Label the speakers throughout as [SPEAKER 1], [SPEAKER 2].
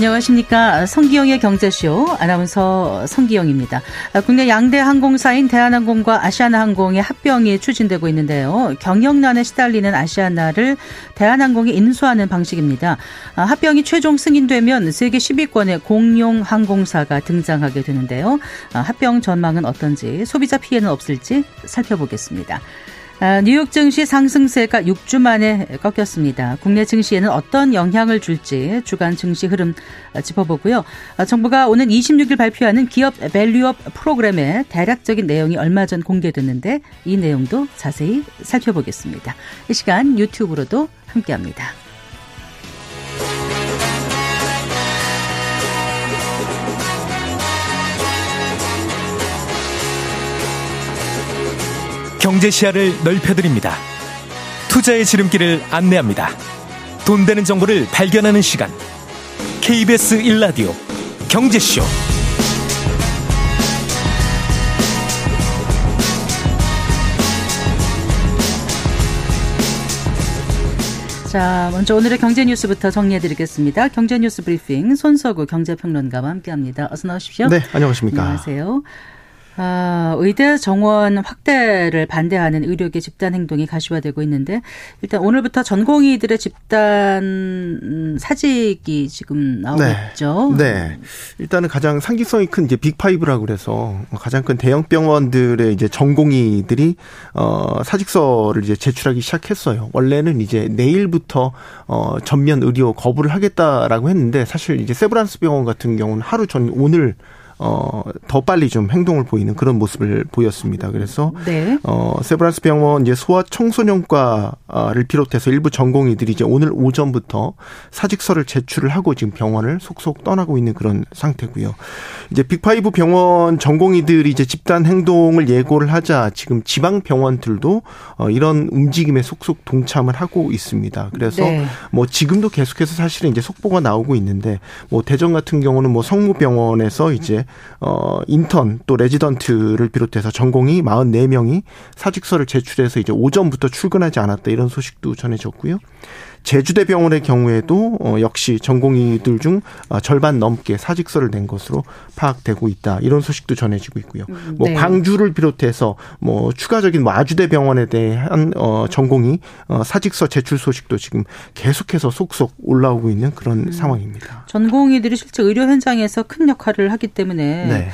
[SPEAKER 1] 안녕하십니까. 성기영의 경제쇼 아나운서 성기영입니다. 국내 양대 항공사인 대한항공과 아시아나항공의 합병이 추진되고 있는데요. 경영난에 시달리는 아시아나를 대한항공이 인수하는 방식입니다. 합병이 최종 승인되면 세계 10위권의 공용 항공사가 등장하게 되는데요. 합병 전망은 어떤지 소비자 피해는 없을지 살펴보겠습니다. 아, 뉴욕 증시 상승세가 6주 만에 꺾였습니다. 국내 증시에는 어떤 영향을 줄지 주간 증시 흐름 짚어보고요. 아, 정부가 오는 26일 발표하는 기업 밸류업 프로그램의 대략적인 내용이 얼마 전 공개됐는데 이 내용도 자세히 살펴보겠습니다. 이 시간 유튜브로도 함께합니다.
[SPEAKER 2] 경제 시야를 넓혀드립니다. 투자의 지름길을 안내합니다. 돈 되는 정보를 발견하는 시간. KBS 1라디오 경제쇼.
[SPEAKER 1] 자, 먼저 오늘의 경제 뉴스부터 정리해 드리겠습니다. 경제 뉴스 브리핑 손석우 경제평론가와 함께 합니다. 어서 나오십시오.
[SPEAKER 3] 네, 안녕하십니까.
[SPEAKER 1] 안녕하세요. 아, 의대 정원 확대를 반대하는 의료계 집단 행동이 가시화되고 있는데 일단 오늘부터 전공의들의 집단 사직이 지금 나오고
[SPEAKER 3] 네.
[SPEAKER 1] 있죠.
[SPEAKER 3] 네. 일단은 가장 상기성이 큰 이제 빅파이브라고 그래서 가장 큰 대형 병원들의 이제 전공의들이 어 사직서를 이제 제출하기 시작했어요. 원래는 이제 내일부터 어 전면 의료 거부를 하겠다라고 했는데 사실 이제 세브란스 병원 같은 경우는 하루 전 오늘 어, 더 빨리 좀 행동을 보이는 그런 모습을 보였습니다. 그래서,
[SPEAKER 1] 네.
[SPEAKER 3] 어, 세브란스 병원 이제 소아 청소년과를 비롯해서 일부 전공의들이 이제 오늘 오전부터 사직서를 제출을 하고 지금 병원을 속속 떠나고 있는 그런 상태고요. 이제 Big Five 병원 전공의들이 이제 집단 행동을 예고를 하자 지금 지방 병원들도 어, 이런 움직임에 속속 동참을 하고 있습니다. 그래서
[SPEAKER 1] 네.
[SPEAKER 3] 뭐 지금도 계속해서 사실은 이제 속보가 나오고 있는데 뭐 대전 같은 경우는 뭐 성모병원에서 이제 어 인턴 또 레지던트를 비롯해서 전공의 44명이 사직서를 제출해서 이제 오전부터 출근하지 않았다 이런 소식도 전해졌고요. 제주대 병원의 경우에도 어 역시 전공의들 중 어, 절반 넘게 사직서를 낸 것으로 파악되고 있다 이런 소식도 전해지고 있고요. 뭐
[SPEAKER 1] 네.
[SPEAKER 3] 광주를 비롯해서 뭐 추가적인 뭐 아주대 병원에 대한 어 전공이 어 사직서 제출 소식도 지금 계속해서 속속 올라오고 있는 그런 상황입니다.
[SPEAKER 1] 전공의들이 실제 의료 현장에서 큰 역할을 하기 때문에
[SPEAKER 3] 네.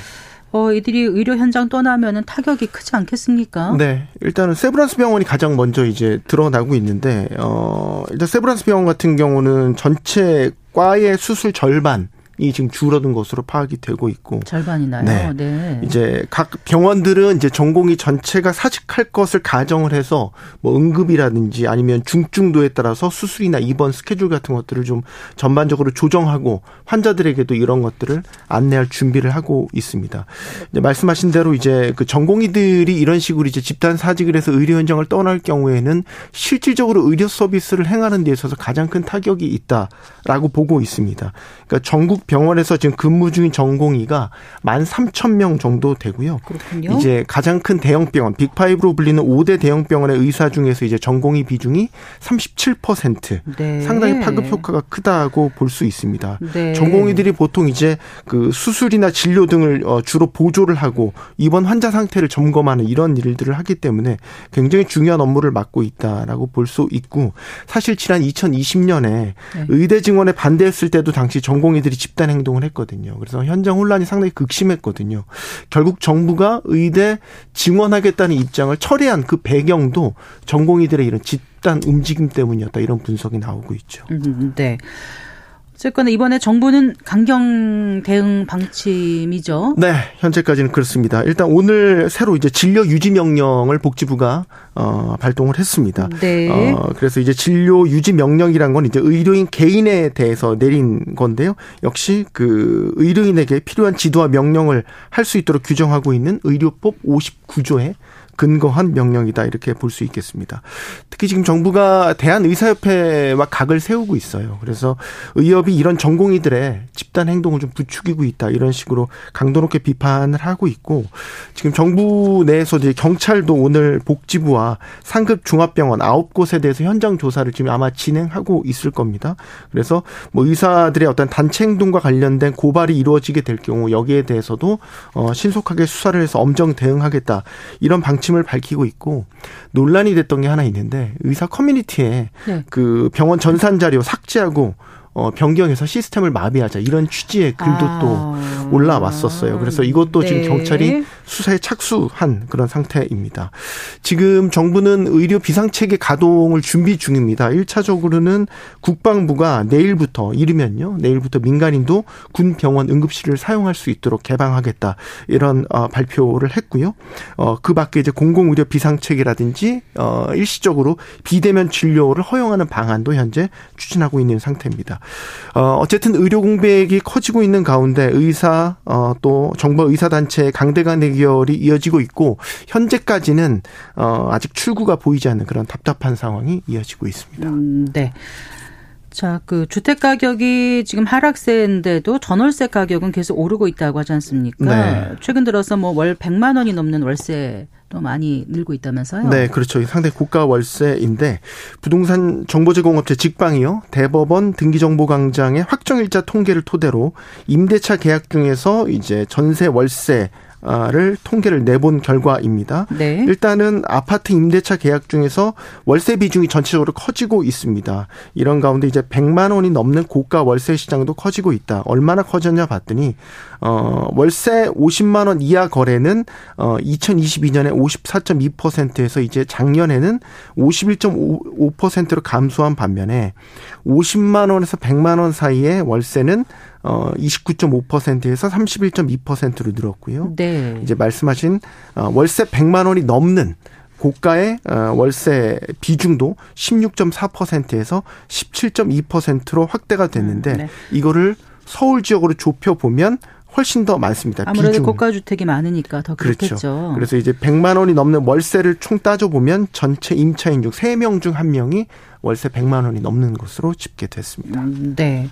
[SPEAKER 1] 어, 이들이 의료 현장 떠나면은 타격이 크지 않겠습니까?
[SPEAKER 3] 네. 일단은 세브란스 병원이 가장 먼저 이제 드러나고 있는데, 어, 일단 세브란스 병원 같은 경우는 전체 과의 수술 절반, 이 지금 줄어든 것으로 파악이 되고 있고
[SPEAKER 1] 절반이나요.
[SPEAKER 3] 네.
[SPEAKER 1] 네.
[SPEAKER 3] 이제 각 병원들은 이제 전공이 전체가 사직할 것을 가정을 해서 뭐 응급이라든지 아니면 중증도에 따라서 수술이나 입원 스케줄 같은 것들을 좀 전반적으로 조정하고 환자들에게도 이런 것들을 안내할 준비를 하고 있습니다. 이제 말씀하신 대로 이제 그 전공의들이 이런 식으로 이제 집단 사직을 해서 의료 현장을 떠날 경우에는 실질적으로 의료 서비스를 행하는 데 있어서 가장 큰 타격이 있다라고 보고 있습니다. 그러니까 전국 병원에서 지금 근무 중인 전공의가 만 삼천 명 정도 되고요.
[SPEAKER 1] 그렇군요.
[SPEAKER 3] 이제 가장 큰 대형 병원, 빅파이브로 불리는 5대 대형 병원의 의사 중에서 이제 전공의 비중이 37%
[SPEAKER 1] 네.
[SPEAKER 3] 상당히 파급 효과가 크다고 볼 수 있습니다.
[SPEAKER 1] 네.
[SPEAKER 3] 전공의들이 보통 이제 그 수술이나 진료 등을 어, 주로 보조를 하고 입원 환자 상태를 점검하는 이런 일들을 하기 때문에 굉장히 중요한 업무를 맡고 있다라고 볼 수 있고 사실 지난 2020년에
[SPEAKER 1] 네.
[SPEAKER 3] 의대 증원에 반대했을 때도 당시 전공의들이 집단 행동을 했거든요. 그래서 현장 혼란이 상당히 극심했거든요. 결국 정부가 의대 증원하겠다는 입장을 철회한 그 배경도 전공의들의 이런 집단 움직임 때문이었다 이런 분석이 나오고 있죠.
[SPEAKER 1] 음, 네. 어쨌거나 이번에 정부는 강경 대응 방침이죠.
[SPEAKER 3] 네, 현재까지는 그렇습니다. 일단 오늘 새로 이제 진료 유지 명령을 복지부가 어 발동을 했습니다.
[SPEAKER 1] 네.
[SPEAKER 3] 어 그래서 이제 진료 유지 명령이란 건 이제 의료인 개인에 대해서 내린 건데요. 역시 그 의료인에게 필요한 지도와 명령을 할 수 있도록 규정하고 있는 의료법 59조에 근거한 명령이다 이렇게 볼 수 있겠습니다. 특히 지금 정부가 대한의사협회와 각을 세우고 있어요. 그래서 의협이 이런 전공의들의 집단 행동을 좀 부추기고 있다 이런 식으로 강도 높게 비판을 하고 있고 지금 정부 내에서 이제 경찰도 오늘 복지부와 상급 중합병원 아홉 곳에 대해서 현장 조사를 지금 아마 진행하고 있을 겁니다. 그래서 뭐 의사들의 어떤 단체 행동과 관련된 고발이 이루어지게 될 경우 여기에 대해서도 어 신속하게 수사를 해서 엄정 대응하겠다 이런 방침 을 밝히고 있고 논란이 됐던 게 하나 있는데 의사 커뮤니티에 네. 그 병원 전산 자료 삭제하고 어, 변경해서 시스템을 마비하자 이런 취지의 글도 아. 또 올라왔었어요. 그래서 이것도 네. 지금 경찰이 수사에 착수한 그런 상태입니다. 지금 정부는 의료 비상체계 가동을 준비 중입니다. 1차적으로는 국방부가 내일부터 이르면요. 내일부터 민간인도 군 병원 응급실을 사용할 수 있도록 개방하겠다. 이런 어, 발표를 했고요. 어, 그 밖에 이제 공공 의료 비상체계라든지 어, 일시적으로 비대면 진료를 허용하는 방안도 현재 추진하고 있는 상태입니다. 어, 어쨌든 의료 공백이 커지고 있는 가운데 의사 어, 또 정부 의사 단체 강대강 대결이 이어지고 있고 현재까지는 어, 아직 출구가 보이지 않는 그런 답답한 상황이 이어지고 있습니다. 음,
[SPEAKER 1] 네. 자, 그 주택 가격이 지금 하락세인데도 전월세 가격은 계속 오르고 있다고 하지 않습니까? 네. 최근 들어서 뭐 월 100만 원이 넘는 월세 또 많이 늘고 있다면서요?
[SPEAKER 3] 네, 그렇죠. 상당히 고가 월세인데 부동산 정보 제공업체 직방이요 대법원 등기정보광장의 확정일자 통계를 토대로 임대차 계약 중에서 이제 전세 월세 를 통계를 내본 결과입니다. 네. 일단은 아파트 임대차 계약 중에서 월세 비중이 전체적으로 커지고 있습니다. 이런 가운데 이제 100만 원이 넘는 고가 월세 시장도 커지고 있다. 얼마나 커졌냐 봤더니 어 월세 50만 원 이하 거래는 어 2022년에 54.2%에서 이제 작년에는 51.5%로 감소한 반면에 50만 원에서 100만 원 사이의 월세는 어 29.5%에서 31.2%로 늘었고요. 네. 이제 말씀하신 어 월세 100만 원이 넘는 고가의 어, 월세 비중도 16.4%에서 17.2%로 확대가 됐는데 음, 네. 이거를 서울 지역으로 좁혀 보면 훨씬 더 많습니다.
[SPEAKER 1] 아무래도 비중. 고가 주택이 많으니까 더 그렇겠죠.
[SPEAKER 3] 그렇죠. 그래서 이제 100만 원이 넘는 월세를 총 따져 보면 전체 임차인 중 3명 중 1명이 월세 100만 원이 넘는 것으로 집계됐습니다. 음,
[SPEAKER 1] 네.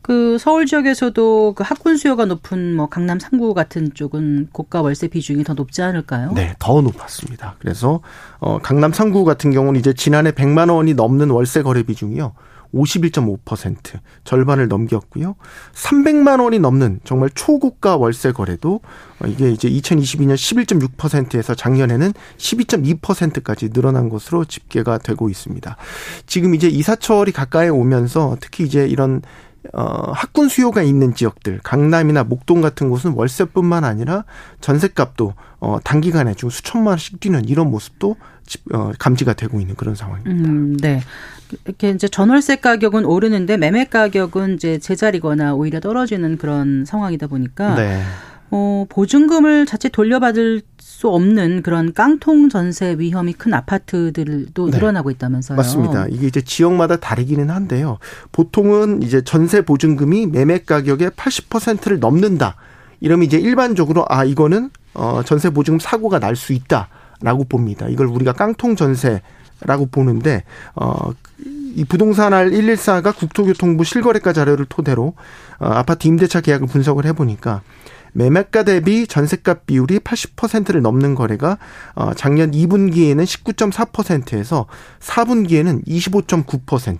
[SPEAKER 1] 그 서울 지역에서도 그 학군 수요가 높은 뭐 강남 상구 같은 쪽은 고가 월세 비중이 더 높지 않을까요?
[SPEAKER 3] 네, 더 높았습니다. 그래서 어 강남 상구 같은 경우는 이제 지난해 100만 원이 넘는 월세 거래 비중이요. 51.5% 절반을 넘겼고요. 300만 원이 넘는 정말 초고가 월세 거래도 어, 이게 이제 2022년 11.6%에서 작년에는 12.2%까지 늘어난 것으로 집계가 되고 있습니다. 지금 이제 이사철이 가까이 오면서 특히 이제 이런 어, 학군 수요가 있는 지역들, 강남이나 목동 같은 곳은 월세뿐만 아니라 전셋값도 어, 단기간에 좀 수천만 원씩 뛰는 이런 모습도 어, 감지가 되고 있는 그런 상황입니다. 음,
[SPEAKER 1] 네. 이렇게 이제 전월세 가격은 오르는데 매매 가격은 이제 제자리거나 오히려 떨어지는 그런 상황이다 보니까 네. 어, 보증금을 자칫 돌려받을 수 없는 그런 깡통 전세 위험이 큰 아파트들도 네. 늘어나고 있다면서요.
[SPEAKER 3] 맞습니다. 이게 이제 지역마다 다르기는 한데요. 보통은 이제 전세 보증금이 매매 가격의 80%를 넘는다. 이러면 이제 일반적으로 아 이거는 어 전세 보증금 사고가 날 수 있다라고 봅니다. 이걸 우리가 깡통 전세 라고 보는데 어 이 부동산 알 114가 국토교통부 실거래가 자료를 토대로 어 아파트 임대차 계약을 분석을 해 보니까 매매가 대비 전세값 비율이 80%를 넘는 거래가 어 작년 2분기에는 19.4%에서 4분기에는 25.9%.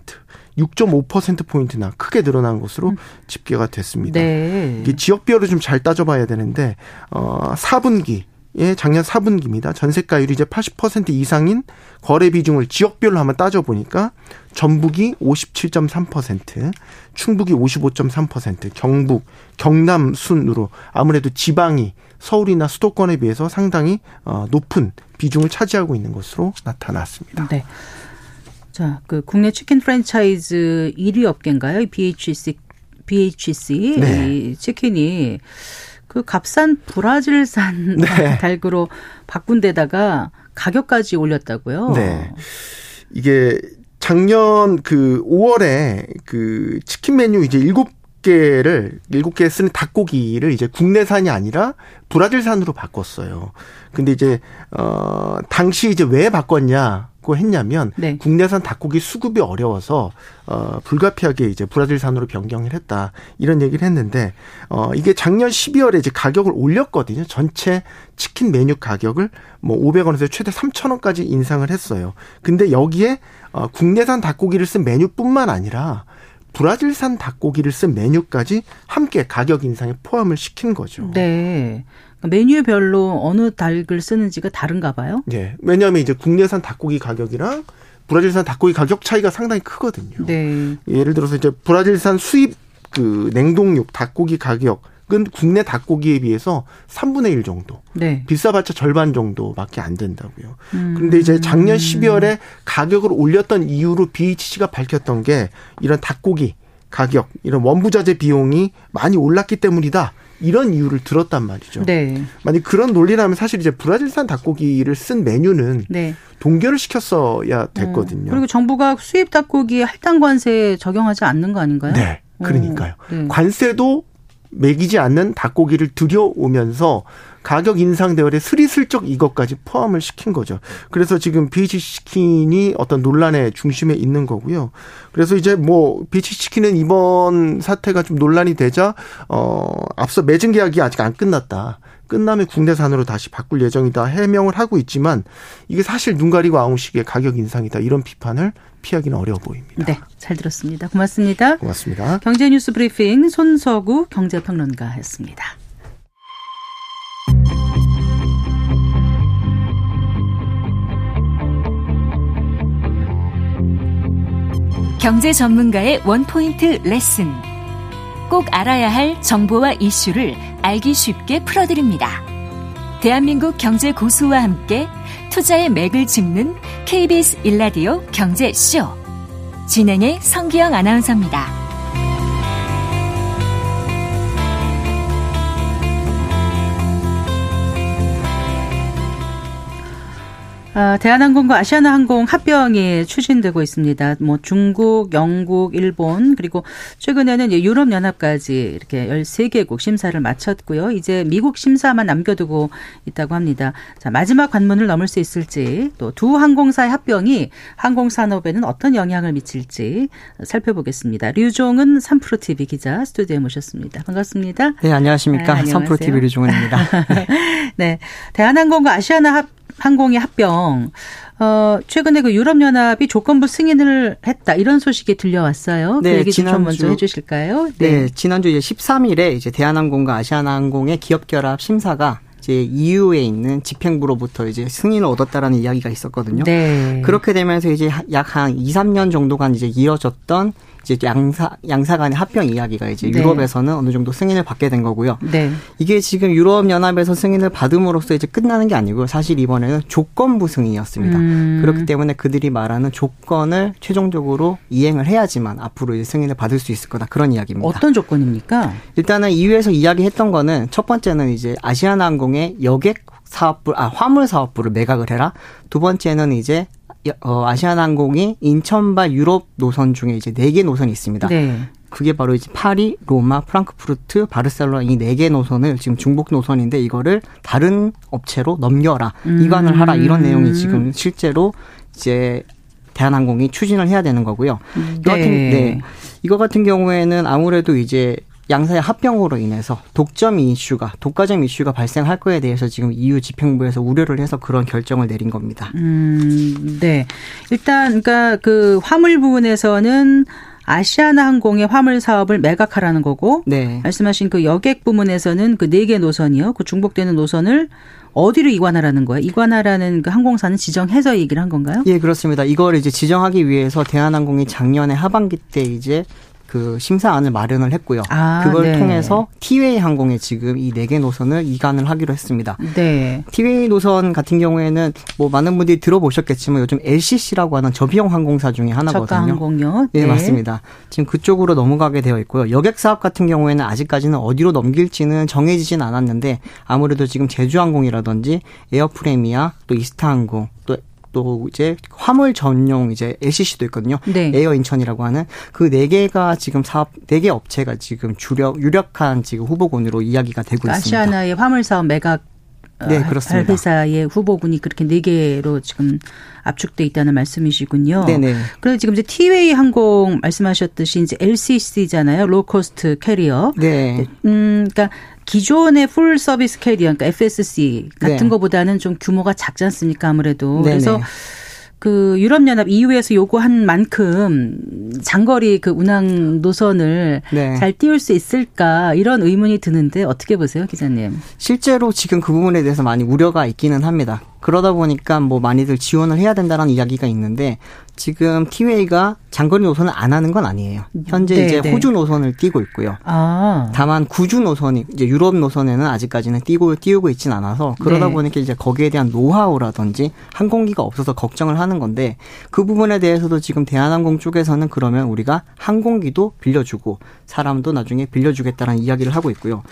[SPEAKER 3] 6.5% 포인트나 크게 늘어난 것으로 음. 집계가 됐습니다. 네. 이게 지역별로 좀 잘 따져봐야 되는데 어 4분기 예, 작년 4분기입니다. 전세가율이 이제 80% 이상인 거래 비중을 지역별로 한번 따져보니까 전북이 57.3%, 충북이 55.3%, 경북, 경남 순으로 아무래도 지방이 서울이나 수도권에 비해서 상당히 어, 높은 비중을 차지하고 있는 것으로 나타났습니다. 네.
[SPEAKER 1] 자, 그 국내 치킨 프랜차이즈 1위 업계인가요? BHC, BHC 네. 이 치킨이 그 값싼 브라질산 네. 달구로 바꾼 데다가 가격까지 올렸다고요. 네.
[SPEAKER 3] 이게 작년 그 5월에 그 치킨 메뉴 이제 7 개를 일곱 개 쓰는 닭고기를 이제 국내산이 아니라 브라질산으로 바꿨어요. 근데 이제 어 당시 이제 왜 바꿨냐 고 했냐면 네. 국내산 닭고기 수급이 어려워서 어 불가피하게 이제 브라질산으로 변경을 했다. 이런 얘기를 했는데 어 이게 작년 12월에 이제 가격을 올렸거든요. 전체 치킨 메뉴 가격을 뭐 500원에서 최대 3,000원까지 인상을 했어요. 근데 여기에 어 국내산 닭고기를 쓴 메뉴뿐만 아니라 브라질산 닭고기를 쓴 메뉴까지 함께 가격 인상에 포함을 시킨 거죠.
[SPEAKER 1] 네. 그러니까 메뉴별로 어느 닭을 쓰는지가 다른가 봐요.
[SPEAKER 3] 네. 왜냐하면 이제 국내산 닭고기 가격이랑 브라질산 닭고기 가격 차이가 상당히 크거든요. 네. 예를 들어서 이제 브라질산 수입 그 냉동육 닭고기 가격 은 국내 닭고기에 비해서 3분의 1 정도. 네. 비싸봤자 절반 정도밖에 안 된다고요. 음. 그런데 이제 작년 12월에 가격을 올렸던 이유로 BHC가 밝혔던 게 이런 닭고기 가격, 이런 원부자재 비용이 많이 올랐기 때문이다. 이런 이유를 들었단 말이죠. 네. 만약 그런 논리라면 사실 이제 브라질산 닭고기를 쓴 메뉴는 네. 동결을 시켰어야 됐거든요.
[SPEAKER 1] 음. 그리고 정부가 수입 닭고기 할당 관세 적용하지 않는 거 아닌가요?
[SPEAKER 3] 네. 그러니까요. 오, 네. 관세도 매기지 않는 닭고기를 들여오면서 가격 인상 대열에 스리슬쩍 이것까지 포함을 시킨 거죠. 그래서 지금 비치 치킨이 어떤 논란의 중심에 있는 거고요. 그래서 이제 뭐 비치 치킨은 이번 사태가 좀 논란이 되자 어 앞서 매진 계약이 아직 안 끝났다. 끝나면 국내산으로 다시 바꿀 예정이다 해명을 하고 있지만 이게 사실 눈 가리고 아웅식의 가격 인상이다 이런 비판을 피하기는 어려워 보입니다.
[SPEAKER 1] 네, 잘 들었습니다. 고맙습니다.
[SPEAKER 3] 고맙습니다.
[SPEAKER 1] 경제뉴스 브리핑 손서구 경제평론가였습니다.
[SPEAKER 4] 경제 전문가의 원포인트 레슨. 꼭 알아야 할 정보와 이슈를 알기 쉽게 풀어드립니다. 대한민국 경제 고수와 함께 투자의 맥을 짚는 KBS 일라디오 경제쇼. 진행의 성기영 아나운서입니다.
[SPEAKER 1] 대한항공과 아시아나항공 합병이 추진되고 있습니다. 뭐 중국, 영국, 일본 그리고 최근에는 유럽 연합까지 이렇게 13개국 심사를 마쳤고요. 이제 미국 심사만 남겨두고 있다고 합니다. 자, 마지막 관문을 넘을 수 있을지 또 두 항공사의 합병이 항공 산업에는 어떤 영향을 미칠지 살펴보겠습니다. 류종은 3프로TV 기자 스튜디오에 모셨습니다. 반갑습니다.
[SPEAKER 5] 네, 안녕하십니까. 네, 3프로TV 류종은입니다.
[SPEAKER 1] 네. 대한항공과 아시아나 합 항공의 합병. 어, 최근에 그 유럽연합이 조건부 승인을 했다. 이런 소식이 들려왔어요. 그 네, 그 얘기 좀 먼저 해 주실까요?
[SPEAKER 5] 네. 네. 지난주 이제 13일에 이제 대한항공과 아시아나항공의 기업 결합 심사가 이제 EU에 있는 집행부로부터 이제 승인을 얻었다라는 이야기가 있었거든요. 네. 그렇게 되면서 이제 약 한 2, 3년 정도간 이제 이어졌던 이제 양사 양사 간의 합병 이야기가 이제 네. 유럽에서는 어느 정도 승인을 받게 된 거고요. 네. 이게 지금 유럽 연합에서 승인을 받음으로써 이제 끝나는 게 아니고요. 사실 이번에는 조건부 승인이었습니다. 음. 그렇기 때문에 그들이 말하는 조건을 최종적으로 이행을 해야지만 앞으로 이제 승인을 받을 수 있을 거다 그런 이야기입니다.
[SPEAKER 1] 어떤 조건입니까?
[SPEAKER 5] 일단은 이유에서 이야기했던 거는 첫 번째는 이제 아시아나항공의 여객 사업부, 아, 화물 사업부를 매각을 해라. 두 번째는 이제 어, 아시아나항공이 인천발 유럽 노선 중에 이제 네 개 노선이 있습니다. 네. 그게 바로 이제 파리, 로마, 프랑크푸르트, 바르셀로나 이 네 개 노선을 지금 중복 노선인데 이거를 다른 업체로 넘겨라, 음. 이관을 하라 이런 내용이 지금 실제로 이제 대한항공이 추진을 해야 되는 거고요. 네. 이거 같은 네. 이거 같은 경우에는 아무래도 이제 양사의 합병으로 인해서 독점 이슈가 독과점 이슈가 발생할 거에 대해서 지금 EU 집행부에서 우려를 해서 그런 결정을 내린 겁니다.
[SPEAKER 1] 음, 네. 일단 그러니까 그 화물 부분에서는 아시아나 항공의 화물 사업을 매각하라는 거고 네. 말씀하신 그 여객 부문에서는 그 네 개 노선이요. 그 중복되는 노선을 어디로 이관하라는 거예요? 이관하라는 그 항공사는 지정해서 얘기를 한 건가요?
[SPEAKER 5] 예, 그렇습니다. 이걸 이제 지정하기 위해서 대한항공이 작년에 하반기 때 이제 그 심사안을 마련을 했고요. 아, 그걸 네. 통해서 티웨이 항공에 지금 이 네 개 노선을 이관을 하기로 했습니다. 네. 티웨이 노선 같은 경우에는 뭐 많은 분들이 들어보셨겠지만 요즘 LCC라고 하는 저비용 항공사 중에 하나거든요.
[SPEAKER 1] 항공요.
[SPEAKER 5] 네. 네, 맞습니다. 지금 그쪽으로 넘어가게 되어 있고요. 여객 사업 같은 경우에는 아직까지는 어디로 넘길지는 정해지진 않았는데 아무래도 지금 제주항공이라든지 에어프레미아 또 이스타항공 또 또 이제 화물 전용 이제 LCC도 있거든요.
[SPEAKER 1] 네.
[SPEAKER 5] 에어 인천이라고 하는 그 네 개가 지금 사업 네 개 업체가 지금 주력 유력한 지금 후보군으로 이야기가 되고 있습니다.
[SPEAKER 1] 아시아나의 화물 사업 매각
[SPEAKER 5] 네, 그렇습니다.
[SPEAKER 1] 회사의 후보군이 그렇게 네 개로 지금 압축돼 있다는 말씀이시군요.
[SPEAKER 5] 네네.
[SPEAKER 1] 그래서 지금 이제 티웨이 항공 말씀하셨듯이 이제 LCC잖아요. low cost carrier.
[SPEAKER 5] 네.
[SPEAKER 1] 음, 그러니까 기존의 full service carrier, 그러니까 FSC 같은
[SPEAKER 5] 네.
[SPEAKER 1] 것보다는 좀 규모가 작지 않습니까? 아무래도.
[SPEAKER 5] 네네.
[SPEAKER 1] 그래서 그 유럽연합 EU에서 요구한 만큼 장거리 그 운항 노선을
[SPEAKER 5] 네.
[SPEAKER 1] 잘 띄울 수 있을까 이런 의문이 드는데 어떻게 보세요, 기자님?
[SPEAKER 5] 실제로 지금 그 부분에 대해서 많이 우려가 있기는 합니다. 그러다 보니까 뭐 많이들 지원을 해야 된다는 이야기가 있는데 지금 티웨이가 장거리 노선을 안 하는 건 아니에요. 현재
[SPEAKER 1] 네,
[SPEAKER 5] 이제
[SPEAKER 1] 네.
[SPEAKER 5] 호주 노선을 띄고 있고요.
[SPEAKER 1] 아,
[SPEAKER 5] 다만 구주 노선이 이제 유럽 노선에는 아직까지는 띄고 띄우고 있진 않아서 그러다
[SPEAKER 1] 네.
[SPEAKER 5] 보니까 이제 거기에 대한 노하우라든지 항공기가 없어서 걱정을 하는 건데 그 부분에 대해서도 지금 대한항공 쪽에서는 그러면 우리가 항공기도 빌려주고 사람도 나중에 빌려주겠다는 이야기를 하고 있고요.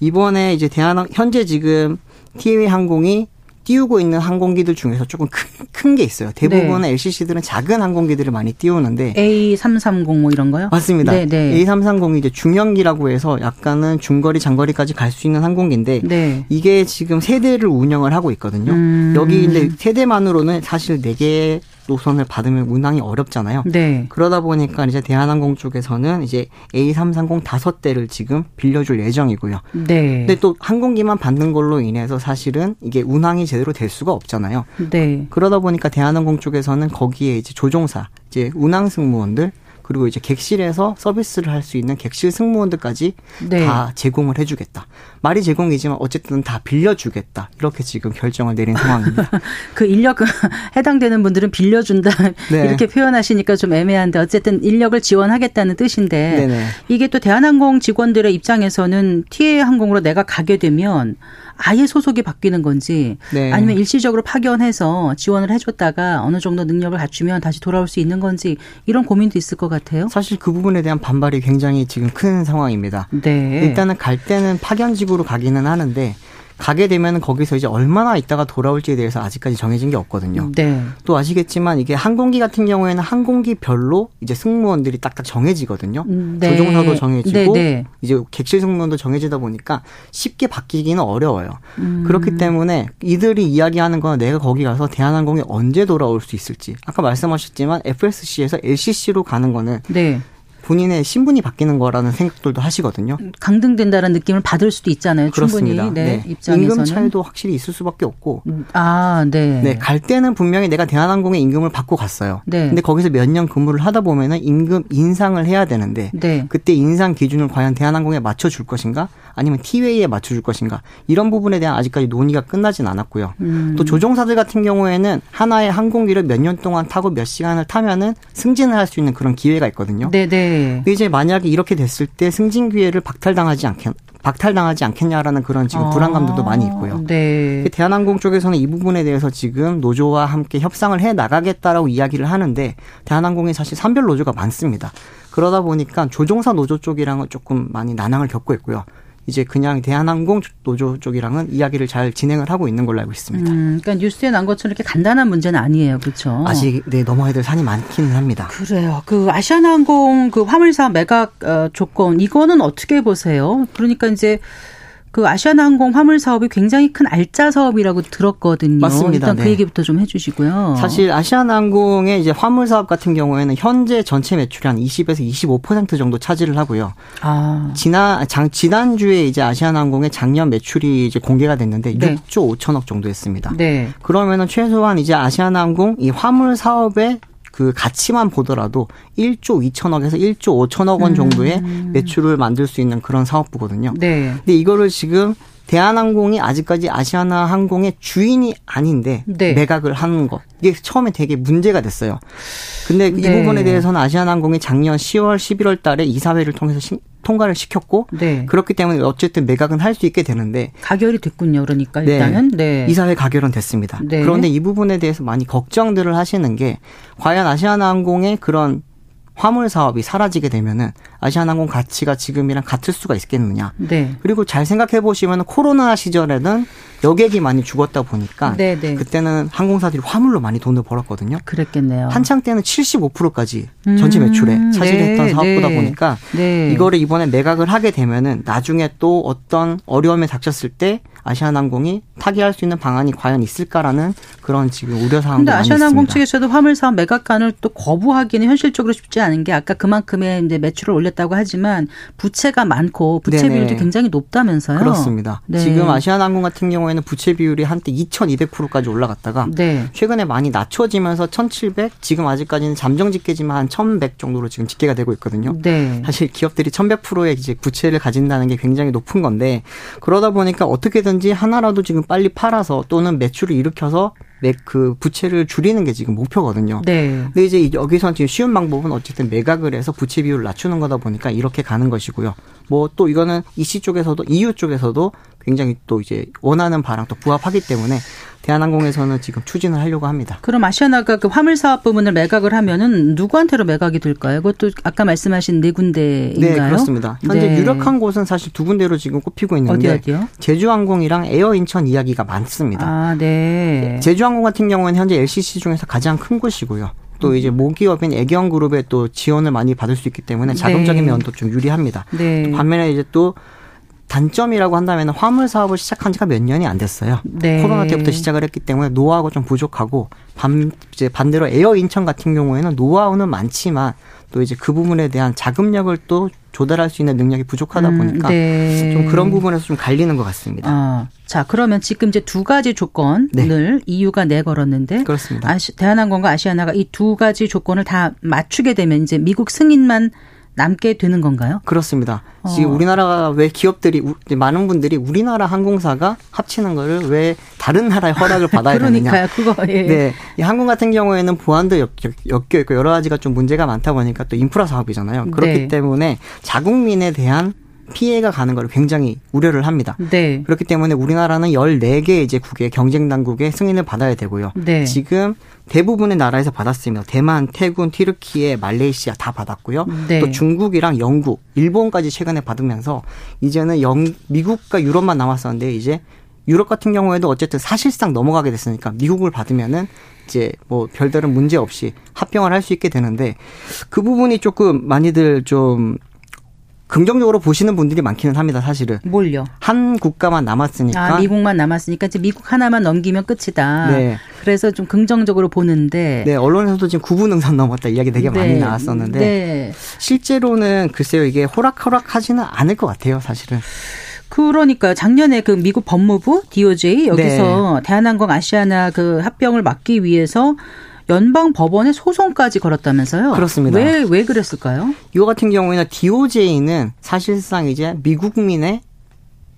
[SPEAKER 5] 이번에 이제 대한항 현재 지금 티웨이 항공이 띄우고 있는 항공기들 중에서 조금 큰 게 있어요. 대부분은
[SPEAKER 1] 네.
[SPEAKER 5] LCC들은 작은 항공기들을 많이 띄우는데
[SPEAKER 1] A330 뭐 이런 거요?
[SPEAKER 5] 맞습니다.
[SPEAKER 1] 네, 네.
[SPEAKER 5] A330이 이제 중형기라고 해서 약간은 중거리, 장거리까지 갈 수 있는 항공기인데
[SPEAKER 1] 네.
[SPEAKER 5] 이게 지금 세 대를 운영을 하고 있거든요.
[SPEAKER 1] 음.
[SPEAKER 5] 여기 이제 세대만으로는 사실 네 개 노선을 받으면 운항이 어렵잖아요.
[SPEAKER 1] 네.
[SPEAKER 5] 그러다 보니까 이제 대한항공 쪽에서는 이제 A330 다섯 대를 지금 빌려줄 예정이고요.
[SPEAKER 1] 네.
[SPEAKER 5] 근데 또 항공기만 받는 걸로 인해서 사실은 이게 운항이 제대로 될 수가 없잖아요.
[SPEAKER 1] 네.
[SPEAKER 5] 그러다 보니까 대한항공 쪽에서는 거기에 이제 조종사, 이제 운항 승무원들 그리고 이제 객실에서 서비스를 할 수 있는 객실 승무원들까지
[SPEAKER 1] 네.
[SPEAKER 5] 다 제공을 해주겠다. 말이 제공이지만 어쨌든 다 빌려주겠다. 이렇게 지금 결정을 내린 상황입니다.
[SPEAKER 1] 그 인력 해당되는 분들은 빌려준다
[SPEAKER 5] 네.
[SPEAKER 1] 이렇게 표현하시니까 좀 애매한데 어쨌든 인력을 지원하겠다는 뜻인데
[SPEAKER 5] 네네.
[SPEAKER 1] 이게 또 대한항공 직원들의 입장에서는 TA 항공으로 내가 가게 되면 아예 소속이 바뀌는 건지
[SPEAKER 5] 네.
[SPEAKER 1] 아니면 일시적으로 파견해서 지원을 해줬다가 어느 정도 능력을 갖추면 다시 돌아올 수 있는 건지 이런 고민도 있을 것 같아요.
[SPEAKER 5] 사실 그 부분에 대한 반발이 굉장히 지금 큰 상황입니다.
[SPEAKER 1] 네.
[SPEAKER 5] 일단은 갈 때는 파견직으로 가기는 하는데 가게 되면 거기서 이제 얼마나 있다가 돌아올지에 대해서 아직까지 정해진 게 없거든요.
[SPEAKER 1] 네.
[SPEAKER 5] 또 아시겠지만 이게 항공기 같은 경우에는 항공기별로 이제 승무원들이 딱딱 정해지거든요.
[SPEAKER 1] 음, 네.
[SPEAKER 5] 조종사도 정해지고
[SPEAKER 1] 네, 네.
[SPEAKER 5] 이제 객실 승무원도 정해지다 보니까 쉽게 바뀌기는 어려워요.
[SPEAKER 1] 음.
[SPEAKER 5] 그렇기 때문에 이들이 이야기하는 건 내가 거기 가서 대한항공이 언제 돌아올 수 있을지. 아까 말씀하셨지만 FSC에서 LCC로 가는 거는
[SPEAKER 1] 네.
[SPEAKER 5] 본인의 신분이 바뀌는 거라는 생각들도 하시거든요.
[SPEAKER 1] 강등된다는 느낌을 받을 수도 있잖아요.
[SPEAKER 5] 그렇습니다.
[SPEAKER 1] 충분히 네, 입장에서는.
[SPEAKER 5] 임금 차이도 확실히 있을 수밖에 없고
[SPEAKER 1] 아, 네.
[SPEAKER 5] 네, 갈 때는 분명히 내가 대한항공의 임금을 받고 갔어요.
[SPEAKER 1] 네.
[SPEAKER 5] 근데 거기서 몇 년 근무를 하다 보면은 임금 인상을 해야 되는데
[SPEAKER 1] 네.
[SPEAKER 5] 그때 인상 기준을 과연 대한항공에 맞춰 줄 것인가 아니면 티웨이에 맞춰 줄 것인가 이런 부분에 대한 아직까지 논의가 끝나진 않았고요.
[SPEAKER 1] 음.
[SPEAKER 5] 또 조종사들 같은 경우에는 하나의 항공기를 몇 년 동안 타고 몇 시간을 타면은 승진을 할 수 있는 그런 기회가 있거든요.
[SPEAKER 1] 네, 네.
[SPEAKER 5] 이제 만약에 이렇게 됐을 때 승진 기회를 박탈당하지 않겠 박탈당하지 않겠냐라는 그런 지금 불안감들도 많이 있고요.
[SPEAKER 1] 네.
[SPEAKER 5] 대한항공 쪽에서는 이 부분에 대해서 지금 노조와 함께 협상을 해 나가겠다라고 이야기를 하는데 대한항공이 사실 산별 노조가 많습니다. 그러다 보니까 조종사 노조 쪽이랑은 조금 많이 난항을 겪고 있고요. 이제 그냥 대한항공 노조 쪽이랑은 이야기를 잘 진행을 하고 있는 걸로 알고 있습니다.
[SPEAKER 1] 음, 그러니까 뉴스에 난 것처럼 이렇게 간단한 문제는 아니에요. 그렇죠?
[SPEAKER 5] 아직 네 넘어야 될 산이 많기는 합니다.
[SPEAKER 1] 그래요. 그 아시아나항공 그 화물사 매각 어, 조건 이거는 어떻게 보세요? 그러니까 이제 그 아시아나 항공 화물 사업이 굉장히 큰 알짜 사업이라고 들었거든요.
[SPEAKER 5] 맞습니다.
[SPEAKER 1] 일단 그
[SPEAKER 5] 네.
[SPEAKER 1] 얘기부터 좀 해주시고요.
[SPEAKER 5] 사실 아시아나 항공의 이제 화물 사업 같은 경우에는 현재 전체 매출이 한 20에서 25% 정도 차지를 하고요.
[SPEAKER 1] 아,
[SPEAKER 5] 지난 장 지난주에 이제 아시아나 항공의 작년 매출이 이제 공개가 됐는데
[SPEAKER 1] 네.
[SPEAKER 5] 6조 5천억 정도 했습니다.
[SPEAKER 1] 네.
[SPEAKER 5] 그러면은 최소한 이제 아시아나 항공 이 화물 사업의 그 가치만 보더라도 1조 2천억에서 1조 5천억 원 정도의 매출을 만들 수 있는 그런 사업부거든요.
[SPEAKER 1] 음. 네.
[SPEAKER 5] 근데 이거를 지금 대한항공이 아직까지 아시아나 항공의 주인이 아닌데
[SPEAKER 1] 네.
[SPEAKER 5] 매각을 하는 것 이게 처음에 되게 문제가 됐어요. 근데 이
[SPEAKER 1] 네.
[SPEAKER 5] 부분에 대해서는 아시아나 항공이 작년 10월, 11월 달에 이사회를 통해서 시- 통과를 시켰고
[SPEAKER 1] 네.
[SPEAKER 5] 그렇기 때문에 어쨌든 매각은 할 수 있게 되는데
[SPEAKER 1] 가결이 됐군요. 그러니까
[SPEAKER 5] 네.
[SPEAKER 1] 일단은 네.
[SPEAKER 5] 이사회 가결은 됐습니다.
[SPEAKER 1] 네.
[SPEAKER 5] 그런데 이 부분에 대해서 많이 걱정들을 하시는 게 과연 아시아나항공의 그런 화물 사업이 사라지게 되면은 아시아나항공 가치가 지금이랑 같을 수가 있겠느냐.
[SPEAKER 1] 네.
[SPEAKER 5] 그리고 잘 생각해 보시면 코로나 시절에는 여객이 많이 죽었다 보니까
[SPEAKER 1] 네, 네.
[SPEAKER 5] 그때는 항공사들이 화물로 많이 돈을 벌었거든요.
[SPEAKER 1] 그랬겠네요.
[SPEAKER 5] 한창 때는 75%까지 전체 매출에
[SPEAKER 1] 음,
[SPEAKER 5] 차지했던
[SPEAKER 1] 네,
[SPEAKER 5] 사업보다
[SPEAKER 1] 네.
[SPEAKER 5] 보니까
[SPEAKER 1] 네.
[SPEAKER 5] 이거를 이번에 매각을 하게 되면은 나중에 또 어떤 어려움에 닥쳤을 때 아시아나항공이 타개할 수 있는 방안이 과연 있을까라는 그런 지금 우려 사항도 많이
[SPEAKER 1] 아시아나항공
[SPEAKER 5] 있습니다.
[SPEAKER 1] 측에서도 화물 사업 매각간을 또 거부하기는 현실적으로 쉽지 않은 게 아까 그만큼의 이제 매출을 올렸다고 하지만 부채가 많고 부채
[SPEAKER 5] 네네.
[SPEAKER 1] 비율도 굉장히 높다면서요.
[SPEAKER 5] 그렇습니다.
[SPEAKER 1] 네.
[SPEAKER 5] 지금 아시아나항공 같은 경우에는 부채 비율이 한때 2,200%까지 올라갔다가
[SPEAKER 1] 네.
[SPEAKER 5] 최근에 많이 낮춰지면서 1,700 지금 아직까지는 잠정 집계지만 한 1,100 정도로 지금 집계가 되고 있거든요.
[SPEAKER 1] 네.
[SPEAKER 5] 사실 기업들이 1100%의 이제 부채를 가진다는 게 굉장히 높은 건데 그러다 보니까 어떻게든 지 하나라도 지금 빨리 팔아서 또는 매출을 일으켜서 매- 그 부채를 줄이는 게 지금 목표거든요.
[SPEAKER 1] 네.
[SPEAKER 5] 근데 이제 여기서 지금 쉬운 방법은 어쨌든 매각을 해서 부채 비율을 낮추는 거다 보니까 이렇게 가는 것이고요. 뭐 또 이거는 이씨 쪽에서도 EU 쪽에서도 굉장히 또 이제 원하는 바랑 또 부합하기 때문에 대한항공에서는 지금 추진을 하려고 합니다.
[SPEAKER 1] 그럼 아시아나가 그 화물 사업 부분을 매각을 하면은 누구한테로 매각이 될까요? 그것도 아까 말씀하신 네 군데인가요?
[SPEAKER 5] 네, 그렇습니다. 현재
[SPEAKER 1] 네.
[SPEAKER 5] 유력한 곳은 사실 두 군데로 지금 꼽히고
[SPEAKER 1] 어디
[SPEAKER 5] 있는데
[SPEAKER 1] 어디요?
[SPEAKER 5] 제주항공이랑 에어 인천 이야기가 많습니다.
[SPEAKER 1] 아, 네.
[SPEAKER 5] 제주항공 같은 경우에는 현재 LCC 중에서 가장 큰 곳이고요. 또 이제 모기업인 애경그룹의 또 지원을 많이 받을 수 있기 때문에 자금적인
[SPEAKER 1] 네.
[SPEAKER 5] 면도 좀 유리합니다.
[SPEAKER 1] 네.
[SPEAKER 5] 반면에 이제 또 단점이라고 한다면 화물 사업을 시작한 지가 몇 년이 안 됐어요.
[SPEAKER 1] 네.
[SPEAKER 5] 코로나 때부터 시작을 했기 때문에 노하우가 좀 부족하고 반 이제 반대로 에어 인천 같은 경우에는 노하우는 많지만 또 이제 그 부분에 대한 자금력을 또 조달할 수 있는 능력이 부족하다
[SPEAKER 1] 음,
[SPEAKER 5] 보니까
[SPEAKER 1] 네.
[SPEAKER 5] 좀 그런 부분에서 좀 갈리는 것 같습니다.
[SPEAKER 1] 아, 자, 그러면 지금 이제 두 가지 조건을
[SPEAKER 5] 네.
[SPEAKER 1] EU가 내걸었는데
[SPEAKER 5] 그렇습니다.
[SPEAKER 1] 아시, 대한항공과 아시아나가 이 두 가지 조건을 다 맞추게 되면 이제 미국 승인만 남게 되는 건가요?
[SPEAKER 5] 그렇습니다. 지금
[SPEAKER 1] 어.
[SPEAKER 5] 우리나라가 왜 기업들이 많은 분들이 우리나라 항공사가 합치는 거를 왜 다른 나라의 허락을 받아야 되느냐?
[SPEAKER 1] 그러니까요. 그거 예.
[SPEAKER 5] 네, 이 항공 같은 경우에는 보안도 엮, 여 있고 여러 가지가 좀 문제가 많다 보니까 또 인프라 사업이잖아요. 그렇기
[SPEAKER 1] 네.
[SPEAKER 5] 때문에 자국민에 대한 피해가 가는 걸 굉장히 우려를 합니다.
[SPEAKER 1] 네.
[SPEAKER 5] 그렇기 때문에 우리나라는 14개 이제 국의 경쟁 당국의 승인을 받아야 되고요.
[SPEAKER 1] 네.
[SPEAKER 5] 지금 대부분의 나라에서 받았습니다. 대만, 태군, 티르키예, 말레이시아 다 받았고요.
[SPEAKER 1] 네.
[SPEAKER 5] 또 중국이랑 영국, 일본까지 최근에 받으면서 이제는 영, 미국과 유럽만 남았었는데 이제 유럽 같은 경우에도 어쨌든 사실상 넘어가게 됐으니까 미국을 받으면은 이제 뭐 별다른 문제 없이 합병을 할 수 있게 되는데 그 부분이 조금 많이들 좀 긍정적으로 보시는 분들이 많기는 합니다, 사실은.
[SPEAKER 1] 뭘요?
[SPEAKER 5] 한 국가만 남았으니까.
[SPEAKER 1] 아, 미국만 남았으니까 이제 미국 하나만 넘기면 끝이다.
[SPEAKER 5] 네.
[SPEAKER 1] 그래서 좀 긍정적으로 보는데
[SPEAKER 5] 네, 언론에서도 지금 9분 응산 넘었다 이야기 되게 많이
[SPEAKER 1] 네.
[SPEAKER 5] 나왔었는데
[SPEAKER 1] 네.
[SPEAKER 5] 실제로는 글쎄요 이게 호락호락하지는 않을 것 같아요 사실은.
[SPEAKER 1] 그러니까요. 작년에 그 미국 법무부 DOJ 여기서
[SPEAKER 5] 네.
[SPEAKER 1] 대한항공 아시아나 그 합병을 막기 위해서 연방 법원에 소송까지 걸었다면서요?
[SPEAKER 5] 그렇습니다.
[SPEAKER 1] 왜 왜 그랬을까요?
[SPEAKER 5] 이거 같은 경우에는 DOJ는 사실상 이제 미국민의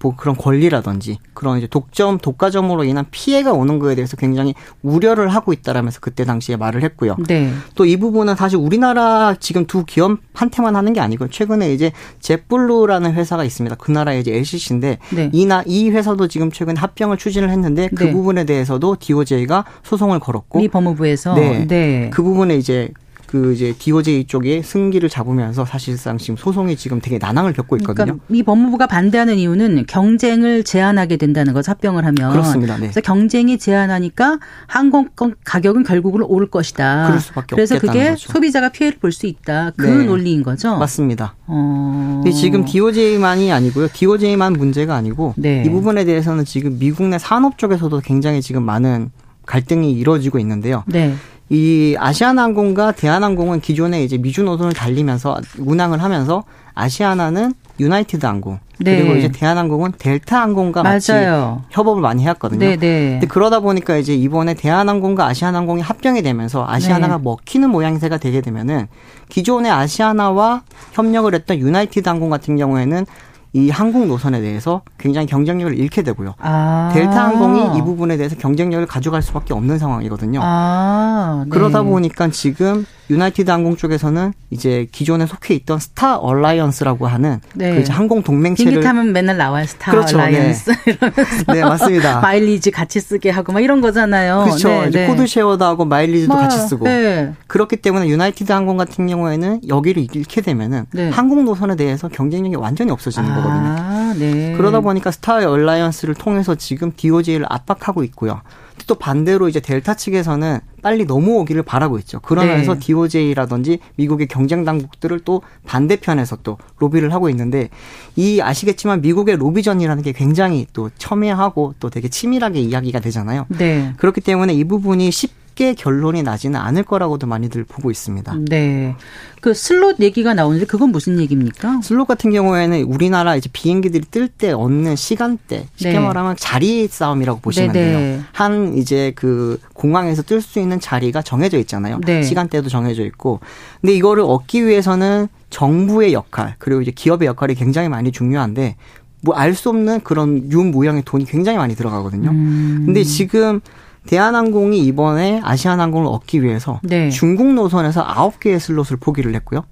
[SPEAKER 5] 뭐 그런 권리라든지 그런 이제 독점 독과점으로 인한 피해가 오는 거에 대해서 굉장히 우려를 하고 있다라면서 그때 당시에 말을 했고요.
[SPEAKER 1] 네.
[SPEAKER 5] 또 이 부분은 사실 우리나라 지금 두 기업한테만 하는 게 아니고 최근에 이제 젯블루라는 회사가 있습니다. 그 나라의 이제 LCC인데
[SPEAKER 1] 네.
[SPEAKER 5] 이나 이 회사도 지금 최근에 합병을 추진을 했는데 그
[SPEAKER 1] 네.
[SPEAKER 5] 부분에 대해서도 DOJ가 소송을 걸었고
[SPEAKER 1] 미 법무부에서
[SPEAKER 5] 네.
[SPEAKER 1] 네.
[SPEAKER 5] 그 부분에 이제 그 이제 DOJ 쪽에 승기를 잡으면서 사실상 지금 소송이 지금 되게 난항을 겪고 있거든요.
[SPEAKER 1] 그러니까 미 법무부가 반대하는 이유는 경쟁을 제한하게 된다는 거죠. 합병을 하면.
[SPEAKER 5] 그렇습니다. 네.
[SPEAKER 1] 그래서 경쟁이 제한하니까 항공권 가격은 결국은 오를 것이다.
[SPEAKER 5] 그럴 수밖에
[SPEAKER 1] 그래서 그게
[SPEAKER 5] 거죠.
[SPEAKER 1] 소비자가 피해를 볼 수 있다. 그
[SPEAKER 5] 네.
[SPEAKER 1] 논리인 거죠.
[SPEAKER 5] 맞습니다.
[SPEAKER 1] 어.
[SPEAKER 5] 근데 지금 DOJ만이 아니고요. DOJ만 문제가 아니고
[SPEAKER 1] 네.
[SPEAKER 5] 이 부분에 대해서는 지금 미국 내 산업 쪽에서도 굉장히 지금 많은 갈등이 이루어지고 있는데요.
[SPEAKER 1] 네.
[SPEAKER 5] 이 아시아나항공과 대한항공은 기존에 이제 미주 노선을 달리면서 운항을 하면서 아시아나는 유나이티드 항공
[SPEAKER 1] 네.
[SPEAKER 5] 그리고 이제 대한항공은 델타 항공과 같이
[SPEAKER 1] 맞아요.
[SPEAKER 5] 협업을 많이 해왔거든요.
[SPEAKER 1] 네, 네.
[SPEAKER 5] 근데 그러다 보니까 이제 이번에 대한항공과 아시아나항공이 합병이 되면서 아시아나가
[SPEAKER 1] 네.
[SPEAKER 5] 먹히는 모양새가 되게 되면은 기존의 아시아나와 협력을 했던 유나이티드 항공 같은 경우에는 이 항공 노선에 대해서 굉장히 경쟁력을 잃게 되고요.
[SPEAKER 1] 아.
[SPEAKER 5] 델타 항공이 이 부분에 대해서 경쟁력을 가져갈 수밖에 없는 상황이거든요.
[SPEAKER 1] 아. 네.
[SPEAKER 5] 그러다 보니까 지금 유나이티드 항공 쪽에서는 이제 기존에 속해 있던 스타 얼라이언스라고 하는
[SPEAKER 1] 네.
[SPEAKER 5] 그 이제 항공 동맹체를
[SPEAKER 1] 비행기 타면 맨날 나와요. 스타
[SPEAKER 5] 그렇죠,
[SPEAKER 1] 얼라이언스 이러면서
[SPEAKER 5] 네, 맞습니다.
[SPEAKER 1] 마일리지 같이 쓰게 하고 막 이런 거잖아요.
[SPEAKER 5] 그렇죠.
[SPEAKER 1] 네,
[SPEAKER 5] 이제
[SPEAKER 1] 네.
[SPEAKER 5] 코드 share도 하고 마일리지도
[SPEAKER 1] 막,
[SPEAKER 5] 같이 쓰고.
[SPEAKER 1] 네.
[SPEAKER 5] 그렇기 때문에 유나이티드 항공 같은 경우에는 여기를 잃게 되면은
[SPEAKER 1] 네.
[SPEAKER 5] 항공 노선에 대해서 경쟁력이 완전히 없어지는 거거든요.
[SPEAKER 1] 아, 네.
[SPEAKER 5] 그러다 보니까 스타 얼라이언스를 통해서 지금 DOJ를 압박하고 있고요. 또 반대로 이제 델타 측에서는 빨리 넘어오기를 바라고 있죠. 그러면서
[SPEAKER 1] 네.
[SPEAKER 5] DOJ라든지 미국의 경쟁 당국들을 또 반대편에서 또 로비를 하고 있는데 이 아시겠지만 미국의 로비전이라는 게 굉장히 또 첨예하고 또 되게 치밀하게 이야기가 되잖아요.
[SPEAKER 1] 네.
[SPEAKER 5] 그렇기 때문에 이 부분이 쉽 게 결론이 나지는 않을 거라고도 많이들 보고 있습니다.
[SPEAKER 1] 네. 그 슬롯 얘기가 나오는데 그건 무슨 얘기입니까?
[SPEAKER 5] 슬롯 같은 경우에는 우리나라 이제 비행기들이 뜰 때 얻는 시간대 쉽게
[SPEAKER 1] 네.
[SPEAKER 5] 말하면 자리 싸움이라고 보시면
[SPEAKER 1] 네네.
[SPEAKER 5] 돼요. 한 이제 그 공항에서 뜰 수 있는 자리가 정해져 있잖아요.
[SPEAKER 1] 네.
[SPEAKER 5] 시간대도 정해져 있고. 근데 이거를 얻기 위해서는 정부의 역할 그리고 이제 기업의 역할이 굉장히 많이 중요한데 뭐 알 수 없는 그런 유무형의 돈이 굉장히 많이 들어가거든요.
[SPEAKER 1] 음.
[SPEAKER 5] 근데 지금 대한항공이 이번에 아시아나항공을 얻기 위해서
[SPEAKER 1] 네.
[SPEAKER 5] 중국 노선에서 9개의 슬롯을 포기를 했고요.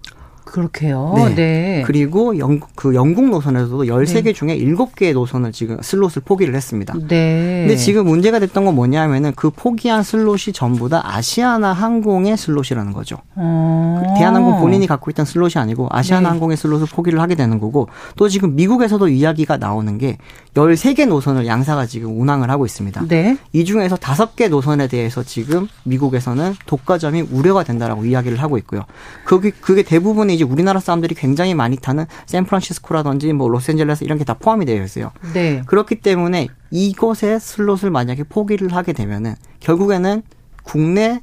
[SPEAKER 1] 그러게요.
[SPEAKER 5] 네.
[SPEAKER 1] 네.
[SPEAKER 5] 그리고 영국 그 영국 노선에서도 13개 중에 7개의 노선을 지금 슬롯을 포기를 했습니다.
[SPEAKER 1] 네.
[SPEAKER 5] 근데 지금 문제가 됐던 건 뭐냐면은 그 포기한 슬롯이 전부 다 아시아나 항공의 슬롯이라는 거죠.
[SPEAKER 1] 어.
[SPEAKER 5] 대한항공 본인이 갖고 있던 슬롯이 아니고 아시아나
[SPEAKER 1] 네.
[SPEAKER 5] 항공의 슬롯을 포기를 하게 되는 거고 또 지금 미국에서도 이야기가 나오는 게 13개 노선을 양사가 지금 운항을 하고 있습니다.
[SPEAKER 1] 네.
[SPEAKER 5] 이 중에서 다섯 개 노선에 대해서 지금 미국에서는 독과점이 우려가 된다라고 이야기를 하고 있고요. 그게 그게 대부분이 이제 우리나라 사람들이 굉장히 많이 타는 샌프란시스코라든지 뭐 로스앤젤레스 이런 게 다 포함이 되어 있어요.
[SPEAKER 1] 네.
[SPEAKER 5] 그렇기 때문에 이곳의 슬롯을 만약에 포기를 하게 되면은 결국에는 국내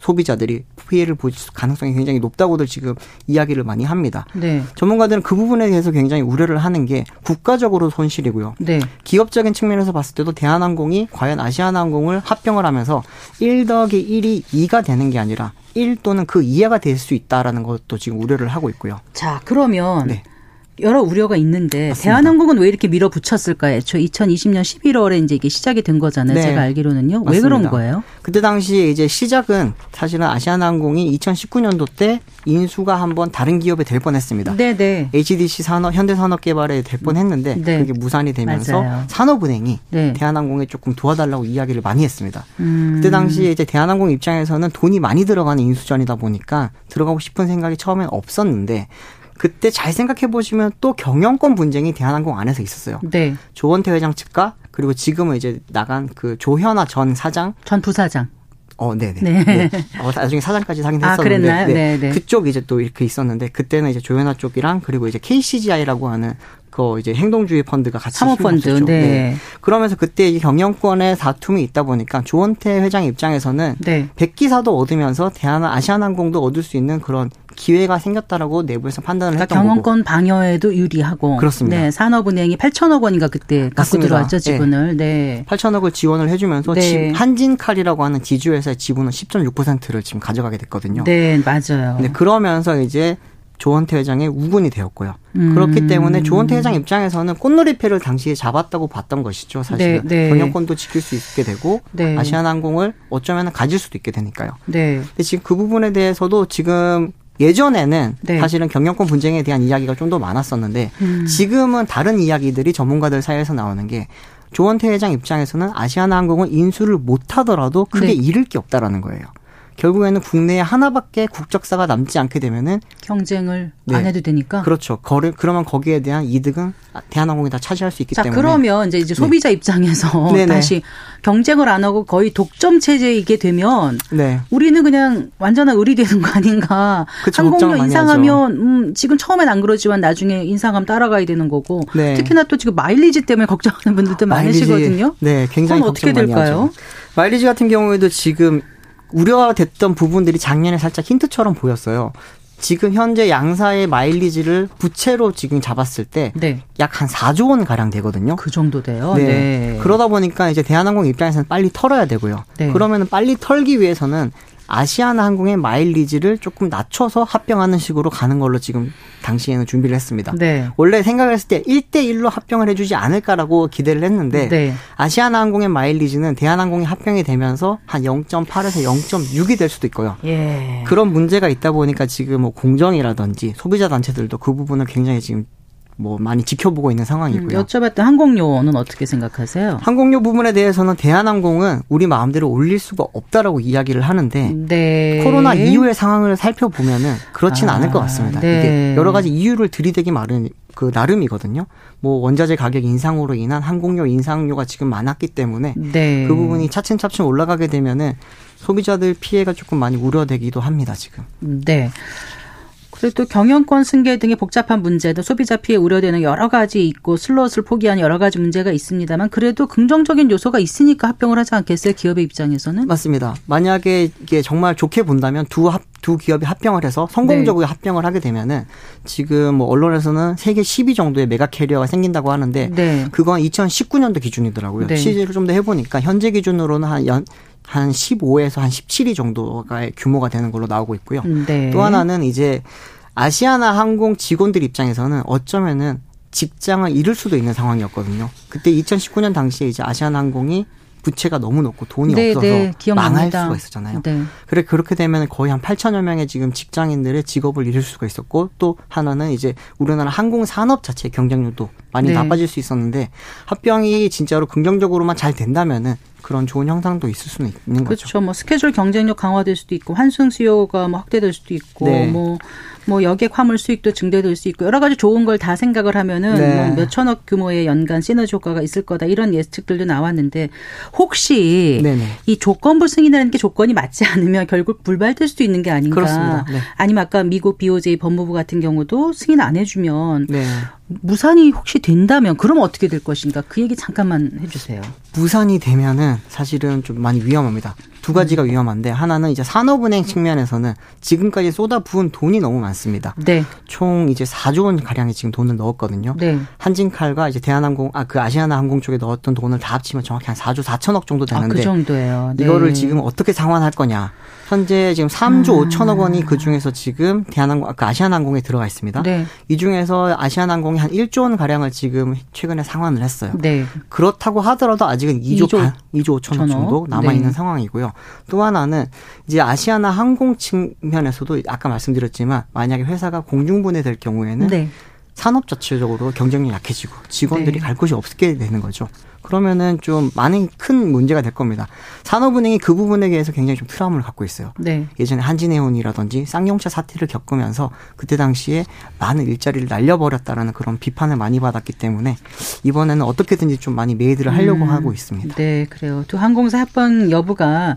[SPEAKER 5] 소비자들이 피해를 볼 가능성이 굉장히 높다고들 지금 이야기를 많이 합니다.
[SPEAKER 1] 네.
[SPEAKER 5] 전문가들은 그 부분에 대해서 굉장히 우려를 하는 게 국가적으로 손실이고요.
[SPEAKER 1] 네.
[SPEAKER 5] 기업적인 측면에서 봤을 때도 대한항공이 과연 아시아나항공을 합병을 하면서 1 더하기 1이 2가 되는 게 아니라 1 또는 그 이하가 될 수 있다라는 것도 지금 우려를 하고 있고요.
[SPEAKER 1] 자, 그러면
[SPEAKER 5] 네.
[SPEAKER 1] 여러 우려가 있는데
[SPEAKER 5] 맞습니다.
[SPEAKER 1] 대한항공은 왜 이렇게 밀어붙였을까요? 애초 2020년 11월에 이제 이게 시작이 된 거잖아요.
[SPEAKER 5] 네.
[SPEAKER 1] 제가 알기로는요. 왜
[SPEAKER 5] 맞습니다.
[SPEAKER 1] 그런 거예요?
[SPEAKER 5] 그때 당시에 이제 시작은 사실은 아시아나항공이 2019년도 때 인수가 한번 다른 기업에 될 뻔했습니다.
[SPEAKER 1] 네, 네.
[SPEAKER 5] HDC 산업 현대산업개발에 될 뻔했는데
[SPEAKER 1] 네.
[SPEAKER 5] 그게 무산이 되면서
[SPEAKER 1] 맞아요.
[SPEAKER 5] 산업은행이
[SPEAKER 1] 네.
[SPEAKER 5] 대한항공에 조금 도와달라고 이야기를 많이 했습니다.
[SPEAKER 1] 음.
[SPEAKER 5] 그때 당시에 이제 대한항공 입장에서는 돈이 많이 들어가는 인수전이다 보니까 들어가고 싶은 생각이 처음엔 없었는데 그때 잘 생각해 보시면 또 경영권 분쟁이 대한항공 안에서 있었어요.
[SPEAKER 1] 네.
[SPEAKER 5] 조원태 회장 측과 그리고 지금은 이제 나간 그 조현아 전 사장
[SPEAKER 1] 전 부사장.
[SPEAKER 5] 어, 네네.
[SPEAKER 1] 네.
[SPEAKER 5] 네. 어, 나중에 사장까지 하긴
[SPEAKER 1] 아,
[SPEAKER 5] 했었는데.
[SPEAKER 1] 그랬나요? 네, 네.
[SPEAKER 5] 그쪽 이제 또 이렇게 있었는데, 그때는 이제 조현아 쪽이랑, 그리고 이제 KCGI라고 하는, 그 이제 행동주의 펀드가 같이
[SPEAKER 1] 사모펀드,
[SPEAKER 5] 합쳤죠.
[SPEAKER 1] 네.
[SPEAKER 5] 그러면서 그때 이 경영권의 다툼이 있다 보니까 조원태 회장 입장에서는
[SPEAKER 1] 네.
[SPEAKER 5] 백기사도 얻으면서 대한 아시아나항공도 얻을 수 있는 그런 기회가 생겼다라고 내부에서 판단을
[SPEAKER 1] 그러니까
[SPEAKER 5] 했던 거고.
[SPEAKER 1] 경영권 방어에도 유리하고.
[SPEAKER 5] 그렇습니다.
[SPEAKER 1] 네. 산업은행이 8천억 원인가 그때 갖고
[SPEAKER 5] 맞습니다.
[SPEAKER 1] 들어왔죠, 지분을. 네.
[SPEAKER 5] 8천억을 지원을 해주면서
[SPEAKER 1] 네.
[SPEAKER 5] 지- 한진칼이라고 하는 지주회사의 지분은 10.6%를 지금 가져가게 됐거든요.
[SPEAKER 1] 네, 맞아요.
[SPEAKER 5] 근데 그러면서 이제 조원태 회장의 우군이 되었고요.
[SPEAKER 1] 음.
[SPEAKER 5] 그렇기 때문에 조원태 회장 입장에서는 꽃놀이패를 당시에 잡았다고 봤던 것이죠. 사실은
[SPEAKER 1] 네, 네.
[SPEAKER 5] 경영권도 지킬 수 있게 되고
[SPEAKER 1] 네.
[SPEAKER 5] 아시아나항공을 어쩌면 가질 수도 있게 되니까요.
[SPEAKER 1] 네.
[SPEAKER 5] 근데 지금 그 부분에 대해서도 지금 예전에는
[SPEAKER 1] 네.
[SPEAKER 5] 사실은 경영권 분쟁에 대한 이야기가 좀 더 많았었는데
[SPEAKER 1] 음.
[SPEAKER 5] 지금은 다른 이야기들이 전문가들 사이에서 나오는 게 조원태 회장 입장에서는 아시아나항공은 인수를 못하더라도 크게
[SPEAKER 1] 네.
[SPEAKER 5] 잃을 게 없다라는 거예요. 결국에는 국내에 하나밖에 국적사가 남지 않게 되면은
[SPEAKER 1] 경쟁을
[SPEAKER 5] 네.
[SPEAKER 1] 안 해도 되니까.
[SPEAKER 5] 그렇죠. 거래 그러면 거기에 대한 이득은 대한항공이 다 차지할 수 있기
[SPEAKER 1] 자,
[SPEAKER 5] 때문에
[SPEAKER 1] 그러면 이제 이제 소비자 입장에서
[SPEAKER 5] 네네.
[SPEAKER 1] 다시 경쟁을 안 하고 거의 독점 체제이게 되면
[SPEAKER 5] 네.
[SPEAKER 1] 우리는 그냥 완전한 의리 되는 거 아닌가.
[SPEAKER 5] 그쵸,
[SPEAKER 1] 항공료 인상하면 음, 지금 처음엔 안 그러지만 나중에 인상하면 따라가야 되는 거고.
[SPEAKER 5] 네.
[SPEAKER 1] 특히나 또 지금 마일리지 때문에 걱정하는 분들도
[SPEAKER 5] 마일리지,
[SPEAKER 1] 많으시거든요.
[SPEAKER 5] 네, 굉장히
[SPEAKER 1] 그건 어떻게 될까요?
[SPEAKER 5] 마일리지 같은 경우에도 지금 우려됐던 부분들이 작년에 살짝 힌트처럼 보였어요. 지금 현재 양사의 마일리지를 부채로 지금 잡았을 때
[SPEAKER 1] 네.
[SPEAKER 5] 약한 4조 원 가량 되거든요.
[SPEAKER 1] 그 정도 돼요.
[SPEAKER 5] 네.
[SPEAKER 1] 네.
[SPEAKER 5] 그러다 보니까 이제 대한항공 입장에서는 빨리 털어야 되고요.
[SPEAKER 1] 네.
[SPEAKER 5] 그러면 빨리 털기 위해서는 아시아나 항공의 마일리지를 조금 낮춰서 합병하는 식으로 가는 걸로 지금 당시에는 준비를 했습니다. 네. 원래 생각을 했을 때 1대1로 합병을 해주지 않을까라고 기대를 했는데 네. 아시아나 항공의 마일리지는 대한항공이 합병이 되면서 한 0.8에서 0.6이 될 수도 있고요. 예. 그런 문제가 있다 보니까 지금 뭐 공정이라든지 소비자 단체들도 그 부분을 굉장히 지금 뭐 많이 지켜보고 있는 상황이고요.
[SPEAKER 1] 음, 여쭤봤던 항공료는 어떻게 생각하세요?
[SPEAKER 5] 항공료 부분에 대해서는 대한항공은 우리 마음대로 올릴 수가 없다라고 이야기를 하는데 네. 코로나 이후의 상황을 살펴보면은 그렇진 아, 않을 것 같습니다. 네. 이게 여러 가지 이유를 들이대기 마련 그 나름이거든요. 뭐 원자재 가격 인상으로 인한 항공료 인상료가 지금 많았기 때문에 네. 그 부분이 차츰차츰 올라가게 되면은 소비자들 피해가 조금 많이 우려되기도 합니다, 지금.
[SPEAKER 1] 네. 그리고 또 경영권 승계 등의 복잡한 문제도 소비자 피해 우려되는 여러 가지 있고 슬롯을 포기한 여러 가지 문제가 있습니다만 그래도 긍정적인 요소가 있으니까 합병을 하지 않겠어요? 기업의 입장에서는?
[SPEAKER 5] 맞습니다. 만약에 이게 정말 좋게 본다면 두 합, 두 기업이 합병을 해서 성공적으로 네. 합병을 하게 되면은 지금 뭐 언론에서는 세계 10위 정도의 mega carrier가 생긴다고 하는데 네. 그건 2019년도 기준이더라고요. 네. 취재를 좀 더 해보니까 현재 기준으로는 한 연, 한 15에서 한 17위 정도가 규모가 되는 걸로 나오고 있고요. 네. 또 하나는 이제 아시아나 항공 직원들 입장에서는 어쩌면은 직장을 잃을 수도 있는 상황이었거든요. 그때 2019년 당시에 이제 아시아나 항공이 부채가 너무 높고 돈이 네, 없어서 네, 망할 수가 있었잖아요. 네. 그래 그렇게 되면 거의 한 8천여 명의 지금 직장인들의 직업을 잃을 수가 있었고 또 하나는 이제 우리나라 항공 산업 자체의 경쟁력도 많이 네. 나빠질 수 있었는데 합병이 진짜로 긍정적으로만 잘 된다면은 그런 좋은 형상도 있을 수는 있는
[SPEAKER 1] 거죠. 그렇죠. 뭐 스케줄 경쟁력 강화될 수도 있고 환승 수요가 뭐 확대될 수도 있고 네. 뭐뭐 여객 화물 수익도 증대될 수 있고 여러 가지 좋은 걸 다 생각을 하면은 네. 뭐 몇천억 규모의 연간 시너지 효과가 있을 거다 이런 예측들도 나왔는데 혹시 네네. 이 조건부 승인이라는 게 조건이 맞지 않으면 결국 불발될 수도 있는 게 아닌가? 그렇습니다. 네. 아니면 아까 미국 BOJ 법무부 같은 경우도 승인 안 해주면 네. 무산이 혹시 된다면 그럼 어떻게 될 것인가? 그 얘기 잠깐만 해주세요.
[SPEAKER 5] 무산이 되면은 사실은 좀 많이 위험합니다. 두 가지가 위험한데 하나는 이제 산업은행 측면에서는 지금까지 쏟아 부은 돈이 너무 많습니다. 네. 총 이제 4조 원 가량의 지금 돈을 넣었거든요. 네. 한진칼과 이제 대한항공 아 그 아시아나 항공 쪽에 넣었던 돈을 다 합치면 정확히 한 4조 4천억 정도 되는데 아,
[SPEAKER 1] 그 정도예요.
[SPEAKER 5] 네. 이거를 지금 어떻게 상환할 거냐? 현재 지금 3조 아. 5천억 원이 그 중에서 지금 대한항공, 그 아시아나항공에 들어가 있습니다. 네. 이 중에서 아시아나항공이 한 1조 원 가량을 지금 최근에 상환을 했어요. 네. 그렇다고 하더라도 아직은 2조, 2조, 반, 2조 5천억 정도 남아 있는 네. 상황이고요. 또 하나는 이제 아시아나 항공 측면에서도 아까 말씀드렸지만 만약에 회사가 공중분해될 경우에는 네. 산업 자체적으로 경쟁력이 약해지고 직원들이 네. 갈 곳이 없게 되는 거죠. 그러면은 좀 많은 큰 문제가 될 겁니다. 산업은행이 그 부분에 대해서 굉장히 좀 트라우마를 갖고 있어요. 네. 예전에 한진해운이라든지 쌍용차 사태를 겪으면서 그때 당시에 많은 일자리를 날려버렸다라는 그런 비판을 많이 받았기 때문에 이번에는 어떻게든지 좀 많이 made를 하려고 음, 하고 있습니다.
[SPEAKER 1] 네, 그래요. 두 항공사 합병 여부가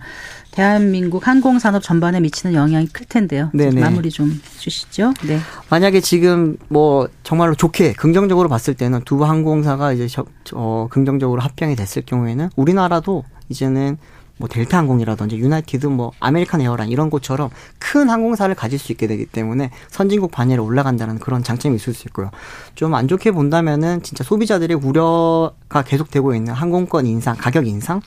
[SPEAKER 1] 대한민국 항공산업 전반에 미치는 영향이 클 텐데요. 네네. 마무리 좀 주시죠. 네.
[SPEAKER 5] 만약에 지금 뭐 정말로 좋게 긍정적으로 봤을 때는 두 항공사가 이제 저, 어, 긍정적으로 합병이 됐을 경우에는 우리나라도 이제는 뭐 델타 항공이라든지 유나이티드 뭐 아메리칸 에어라인 이런 곳처럼 큰 항공사를 가질 수 있게 되기 때문에 선진국 반열에 올라간다는 그런 장점이 있을 수 있고요. 좀 안 좋게 본다면은 진짜 소비자들의 우려가 계속되고 있는 항공권 인상, 가격 인상,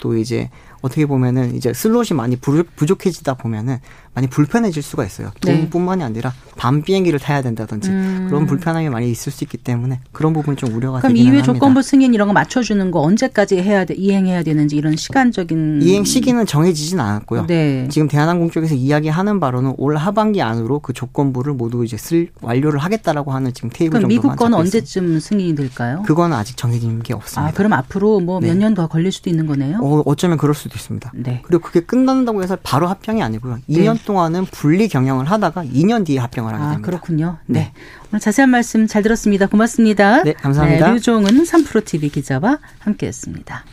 [SPEAKER 5] 또 이제 어떻게 보면은 이제 슬롯이 많이 부족해지다 보면은 많이 불편해질 수가 있어요. 네. 돈뿐만이 아니라 밤 비행기를 타야 된다든지 음. 그런 불편함이 많이 있을 수 있기 때문에 그런 부분이 좀 우려가
[SPEAKER 1] 그럼 이외 조건부 승인 이런 거 맞춰주는 거 언제까지 해야 돼 이행해야 되는지 이런 시간적인
[SPEAKER 5] 이행 시기는 정해지진 않았고요. 네. 지금 대한항공 쪽에서 이야기하는 바로는 올 하반기 안으로 그 조건부를 모두 이제 쓸 완료를 하겠다라고 하는 지금 테이블
[SPEAKER 1] 정도만 미국 건 언제쯤 승인이 될까요?
[SPEAKER 5] 그건 아직 정해진 게 없습니다.
[SPEAKER 1] 아 그럼 앞으로 뭐 몇 년더 걸릴 수도 있는 거네요?
[SPEAKER 5] 어, 어쩌면 그럴 수도 있습니다. 네. 그리고 그게 끝난다고 해서 바로 합병이 아니고요. 2년 동안은 분리 경영을 하다가 2년 뒤에 합병을 하게 아, 됩니다.
[SPEAKER 1] 아, 그렇군요. 네. 네. 오늘 자세한 말씀 잘 들었습니다. 고맙습니다.
[SPEAKER 5] 네, 감사합니다.
[SPEAKER 1] 네, 류종은 3프로TV 기자와 함께했습니다.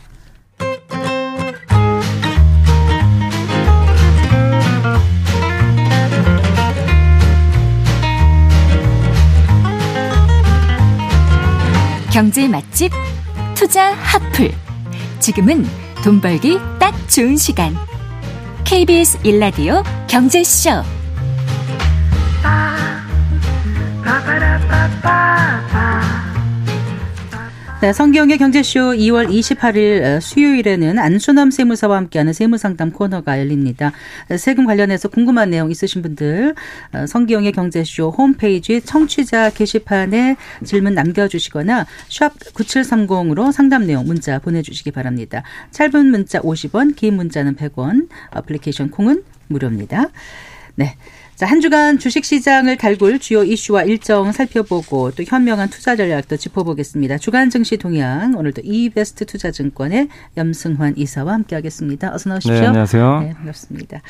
[SPEAKER 4] 경제 맛집 투자 핫플. 지금은 돈 벌기 딱 좋은 시간. KBS 일라디오 경제쇼.
[SPEAKER 1] 네, 성기영의 경제쇼 2월 28일 어, 수요일에는 안순남 세무사와 함께하는 세무상담 코너가 열립니다. 세금 관련해서 궁금한 내용 있으신 분들 어, 성기영의 경제쇼 홈페이지 청취자 게시판에 질문 남겨주시거나 샵 9730으로 상담 내용 문자 보내주시기 바랍니다. 짧은 문자 50원, 긴 문자는 100원, 어플리케이션 콩은 무료입니다. 네. 자, 한 주간 주식 시장을 달굴 주요 이슈와 일정 살펴보고 또 현명한 투자 전략도 짚어보겠습니다. 주간 증시 동향 오늘도 이베스트 투자증권의 염승환 이사와 함께하겠습니다. 어서 나오십시오.
[SPEAKER 6] 네, 안녕하세요.
[SPEAKER 1] 네, 반갑습니다.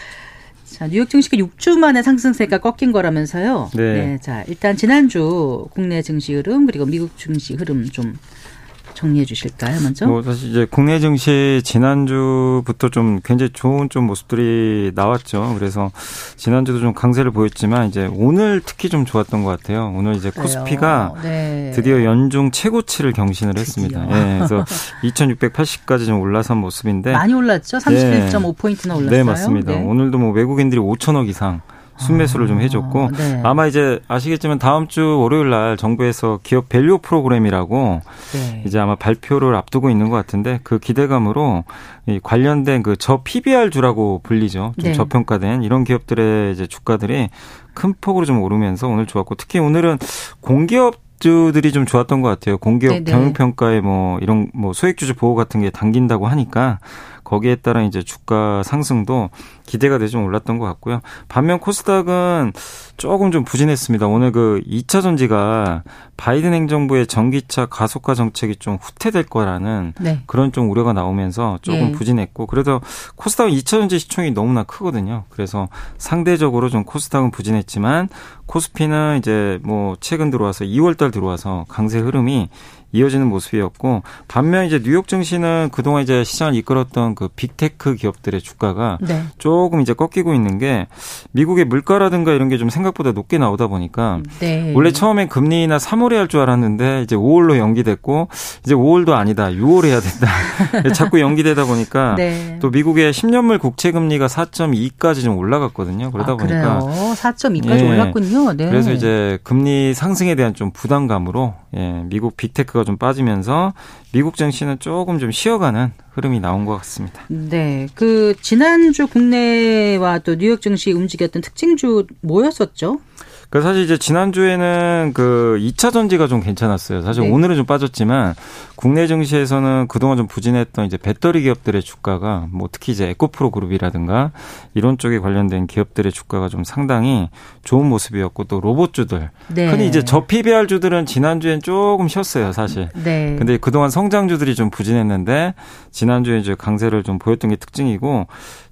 [SPEAKER 1] 자, 뉴욕 증시가 6주 만에 상승세가 꺾인 거라면서요.
[SPEAKER 6] 네.
[SPEAKER 1] 네. 자, 일단 지난주 국내 증시 흐름 그리고 미국 증시 흐름 좀 정리해 주실까요, 먼저?
[SPEAKER 6] 뭐 사실 이제 국내 증시 지난주부터 좀 굉장히 좋은 좀 모습들이 나왔죠. 그래서 지난주도 좀 강세를 보였지만 이제 오늘 특히 좀 좋았던 것 같아요. 오늘 이제 코스피가
[SPEAKER 1] 네.
[SPEAKER 6] 드디어 연중 최고치를 경신을 했습니다. 예, 그래서 2,680까지 좀 올라선 모습인데
[SPEAKER 1] 많이 올랐죠? 31.5포인트나 올랐어요.
[SPEAKER 6] 네, 맞습니다.
[SPEAKER 1] 네.
[SPEAKER 6] 오늘도 뭐 외국인들이 5천억 이상 순매수를 좀 해줬고
[SPEAKER 1] 아, 네.
[SPEAKER 6] 아마 이제 아시겠지만 다음 주 월요일 날 정부에서 기업 value 프로그램이라고
[SPEAKER 1] 네.
[SPEAKER 6] 이제 아마 발표를 앞두고 있는 것 같은데 그 기대감으로 이 관련된 그 저 PBR주라고 불리죠. 좀
[SPEAKER 1] 네.
[SPEAKER 6] 저평가된 이런 기업들의 이제 주가들이 큰 폭으로 좀 오르면서 오늘 좋았고 특히 오늘은 공기업 주들이 좀 좋았던 것 같아요. 공기업
[SPEAKER 1] 네네.
[SPEAKER 6] 경영평가에 뭐 이런 뭐 소액주주 보호 같은 게 당긴다고 하니까 거기에 따라 이제 주가 상승도 기대가 돼서 좀 올랐던 것 같고요. 반면 코스닥은 조금 좀 부진했습니다. 오늘 그 2차 전지가 바이든 행정부의 전기차 가속화 정책이 좀 후퇴될 거라는
[SPEAKER 1] 네.
[SPEAKER 6] 그런 좀 우려가 나오면서 조금
[SPEAKER 1] 예.
[SPEAKER 6] 부진했고 그래도 코스닥은 2차 전지 시총이 너무나 크거든요. 그래서 상대적으로 좀 코스닥은 부진했지만 코스피는 이제 뭐 최근 들어와서 2월 달 들어와서 강세 흐름이 이어지는 모습이었고 반면 이제 뉴욕 증시는 그동안 이제 시장을 이끌었던 그 빅테크 기업들의 주가가
[SPEAKER 1] 네.
[SPEAKER 6] 조금 이제 꺾이고 있는 게 미국의 물가라든가 이런 게 좀 생각보다 높게 나오다 보니까
[SPEAKER 1] 네.
[SPEAKER 6] 원래 처음엔 금리나 3월에 할 줄 알았는데 이제 5월로 연기됐고 이제 5월도 아니다. 6월 해야 된다. 자꾸 연기되다 보니까
[SPEAKER 1] 네.
[SPEAKER 6] 또 미국의 10년물 국채 금리가 4.2까지 좀 올라갔거든요. 그러다
[SPEAKER 1] 아,
[SPEAKER 6] 보니까
[SPEAKER 1] 그래요. 4.2까지
[SPEAKER 6] 예.
[SPEAKER 1] 올랐군요. 네.
[SPEAKER 6] 그래서 이제 금리 상승에 대한 좀 부담감으로 예, 미국 빅테크가 좀 빠지면서 미국 증시는 조금 좀 쉬어가는 흐름이 나온 것 같습니다.
[SPEAKER 1] 네. 그 지난주 국내와 또 뉴욕 증시 움직였던 특징주 뭐였었죠?
[SPEAKER 6] 그 사실 이제 지난주에는 그 2차 전지가 좀 괜찮았어요. 사실
[SPEAKER 1] 네.
[SPEAKER 6] 오늘은 좀 빠졌지만 국내 증시에서는 그동안 좀 부진했던 이제 배터리 기업들의 주가가 뭐 특히 이제 에코프로 그룹이라든가 이런 쪽에 관련된 기업들의 주가가 좀 상당히 좋은 모습이었고 또 로봇주들
[SPEAKER 1] 네.
[SPEAKER 6] 흔히 이제 저 PBR 주들은 지난주엔 조금 쉬었어요, 사실.
[SPEAKER 1] 네.
[SPEAKER 6] 근데 그동안 성장주들이 좀 부진했는데 지난주에 이제 강세를 좀 보였던 게 특징이고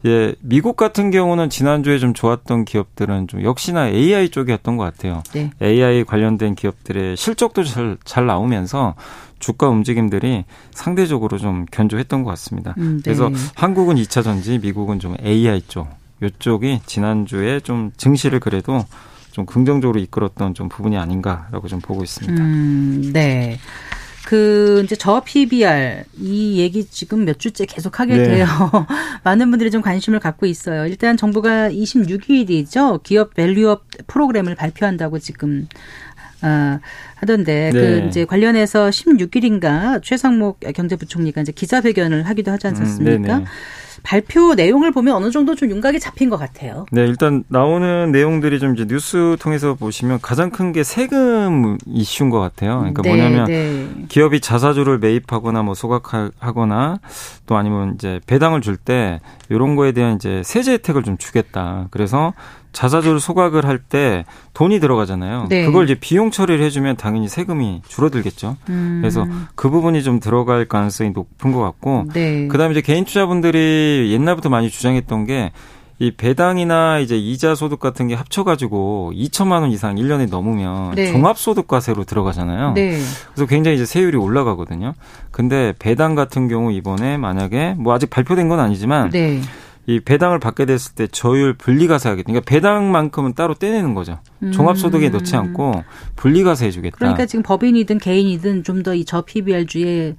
[SPEAKER 6] 예, 미국 같은 경우는 지난주에 좀 좋았던 기업들은 좀 역시나 AI 쪽이었던 것 같아요.
[SPEAKER 1] 네.
[SPEAKER 6] AI 관련된 기업들의 실적도 잘, 잘 나오면서 주가 움직임들이 상대적으로 좀 견조했던 것 같습니다.
[SPEAKER 1] 음, 네.
[SPEAKER 6] 그래서 한국은 2차 전지, 미국은 좀 AI 쪽. 요쪽이 지난주에 좀 증시를 그래도 좀 긍정적으로 이끌었던 좀 부분이 아닌가라고 좀 보고 있습니다.
[SPEAKER 1] 음, 네. 그 이제 저 PBR 이 얘기 지금 몇 주째 계속 하게
[SPEAKER 6] 네.
[SPEAKER 1] 돼요. 많은 분들이 좀 관심을 갖고 있어요. 일단 정부가 26일이죠. 기업 밸류업 프로그램을 발표한다고 지금 아, 하던데 그
[SPEAKER 6] 네.
[SPEAKER 1] 이제 관련해서 16일인가 최상목 경제부총리가 이제 기자회견을 하기도 하지 않았습니까?
[SPEAKER 6] 네네.
[SPEAKER 1] 발표 내용을 보면 어느 정도 좀 윤곽이 잡힌 것 같아요.
[SPEAKER 6] 네, 일단 나오는 내용들이 좀 이제 뉴스 통해서 보시면 가장 큰 게 세금 이슈인 것 같아요. 그러니까
[SPEAKER 1] 네,
[SPEAKER 6] 뭐냐면
[SPEAKER 1] 네.
[SPEAKER 6] 기업이 자사주를 매입하거나 뭐 소각하거나 또 아니면 이제 배당을 줄 때 이런 거에 대한 이제 세제 혜택을 좀 주겠다. 그래서 자사주를 소각을 할 때 돈이 들어가잖아요.
[SPEAKER 1] 네.
[SPEAKER 6] 그걸 이제 비용 처리를 해주면 당연히 세금이 줄어들겠죠.
[SPEAKER 1] 음,
[SPEAKER 6] 그래서 그 부분이 좀 들어갈 가능성이 높은 것 같고
[SPEAKER 1] 네.
[SPEAKER 6] 그다음에 이제 개인 투자분들이 옛날부터 많이 주장했던 게 이 배당이나 이제 이자 소득 같은 게 합쳐가지고 2천만 원 이상 1년에 넘으면
[SPEAKER 1] 네.
[SPEAKER 6] 종합소득과세로 들어가잖아요.
[SPEAKER 1] 네.
[SPEAKER 6] 그래서 굉장히 이제 세율이 올라가거든요. 근데 배당 같은 경우 이번에 만약에 뭐 아직 발표된 건 아니지만
[SPEAKER 1] 네.
[SPEAKER 6] 이 배당을 받게 됐을 때 저율 분리과세 하겠다. 그러니까 배당만큼은 따로 떼내는 거죠. 종합소득에 넣지 않고 분리과세 해주겠다.
[SPEAKER 1] 그러니까 지금 법인이든 개인이든 좀 더 이 저 PBR주에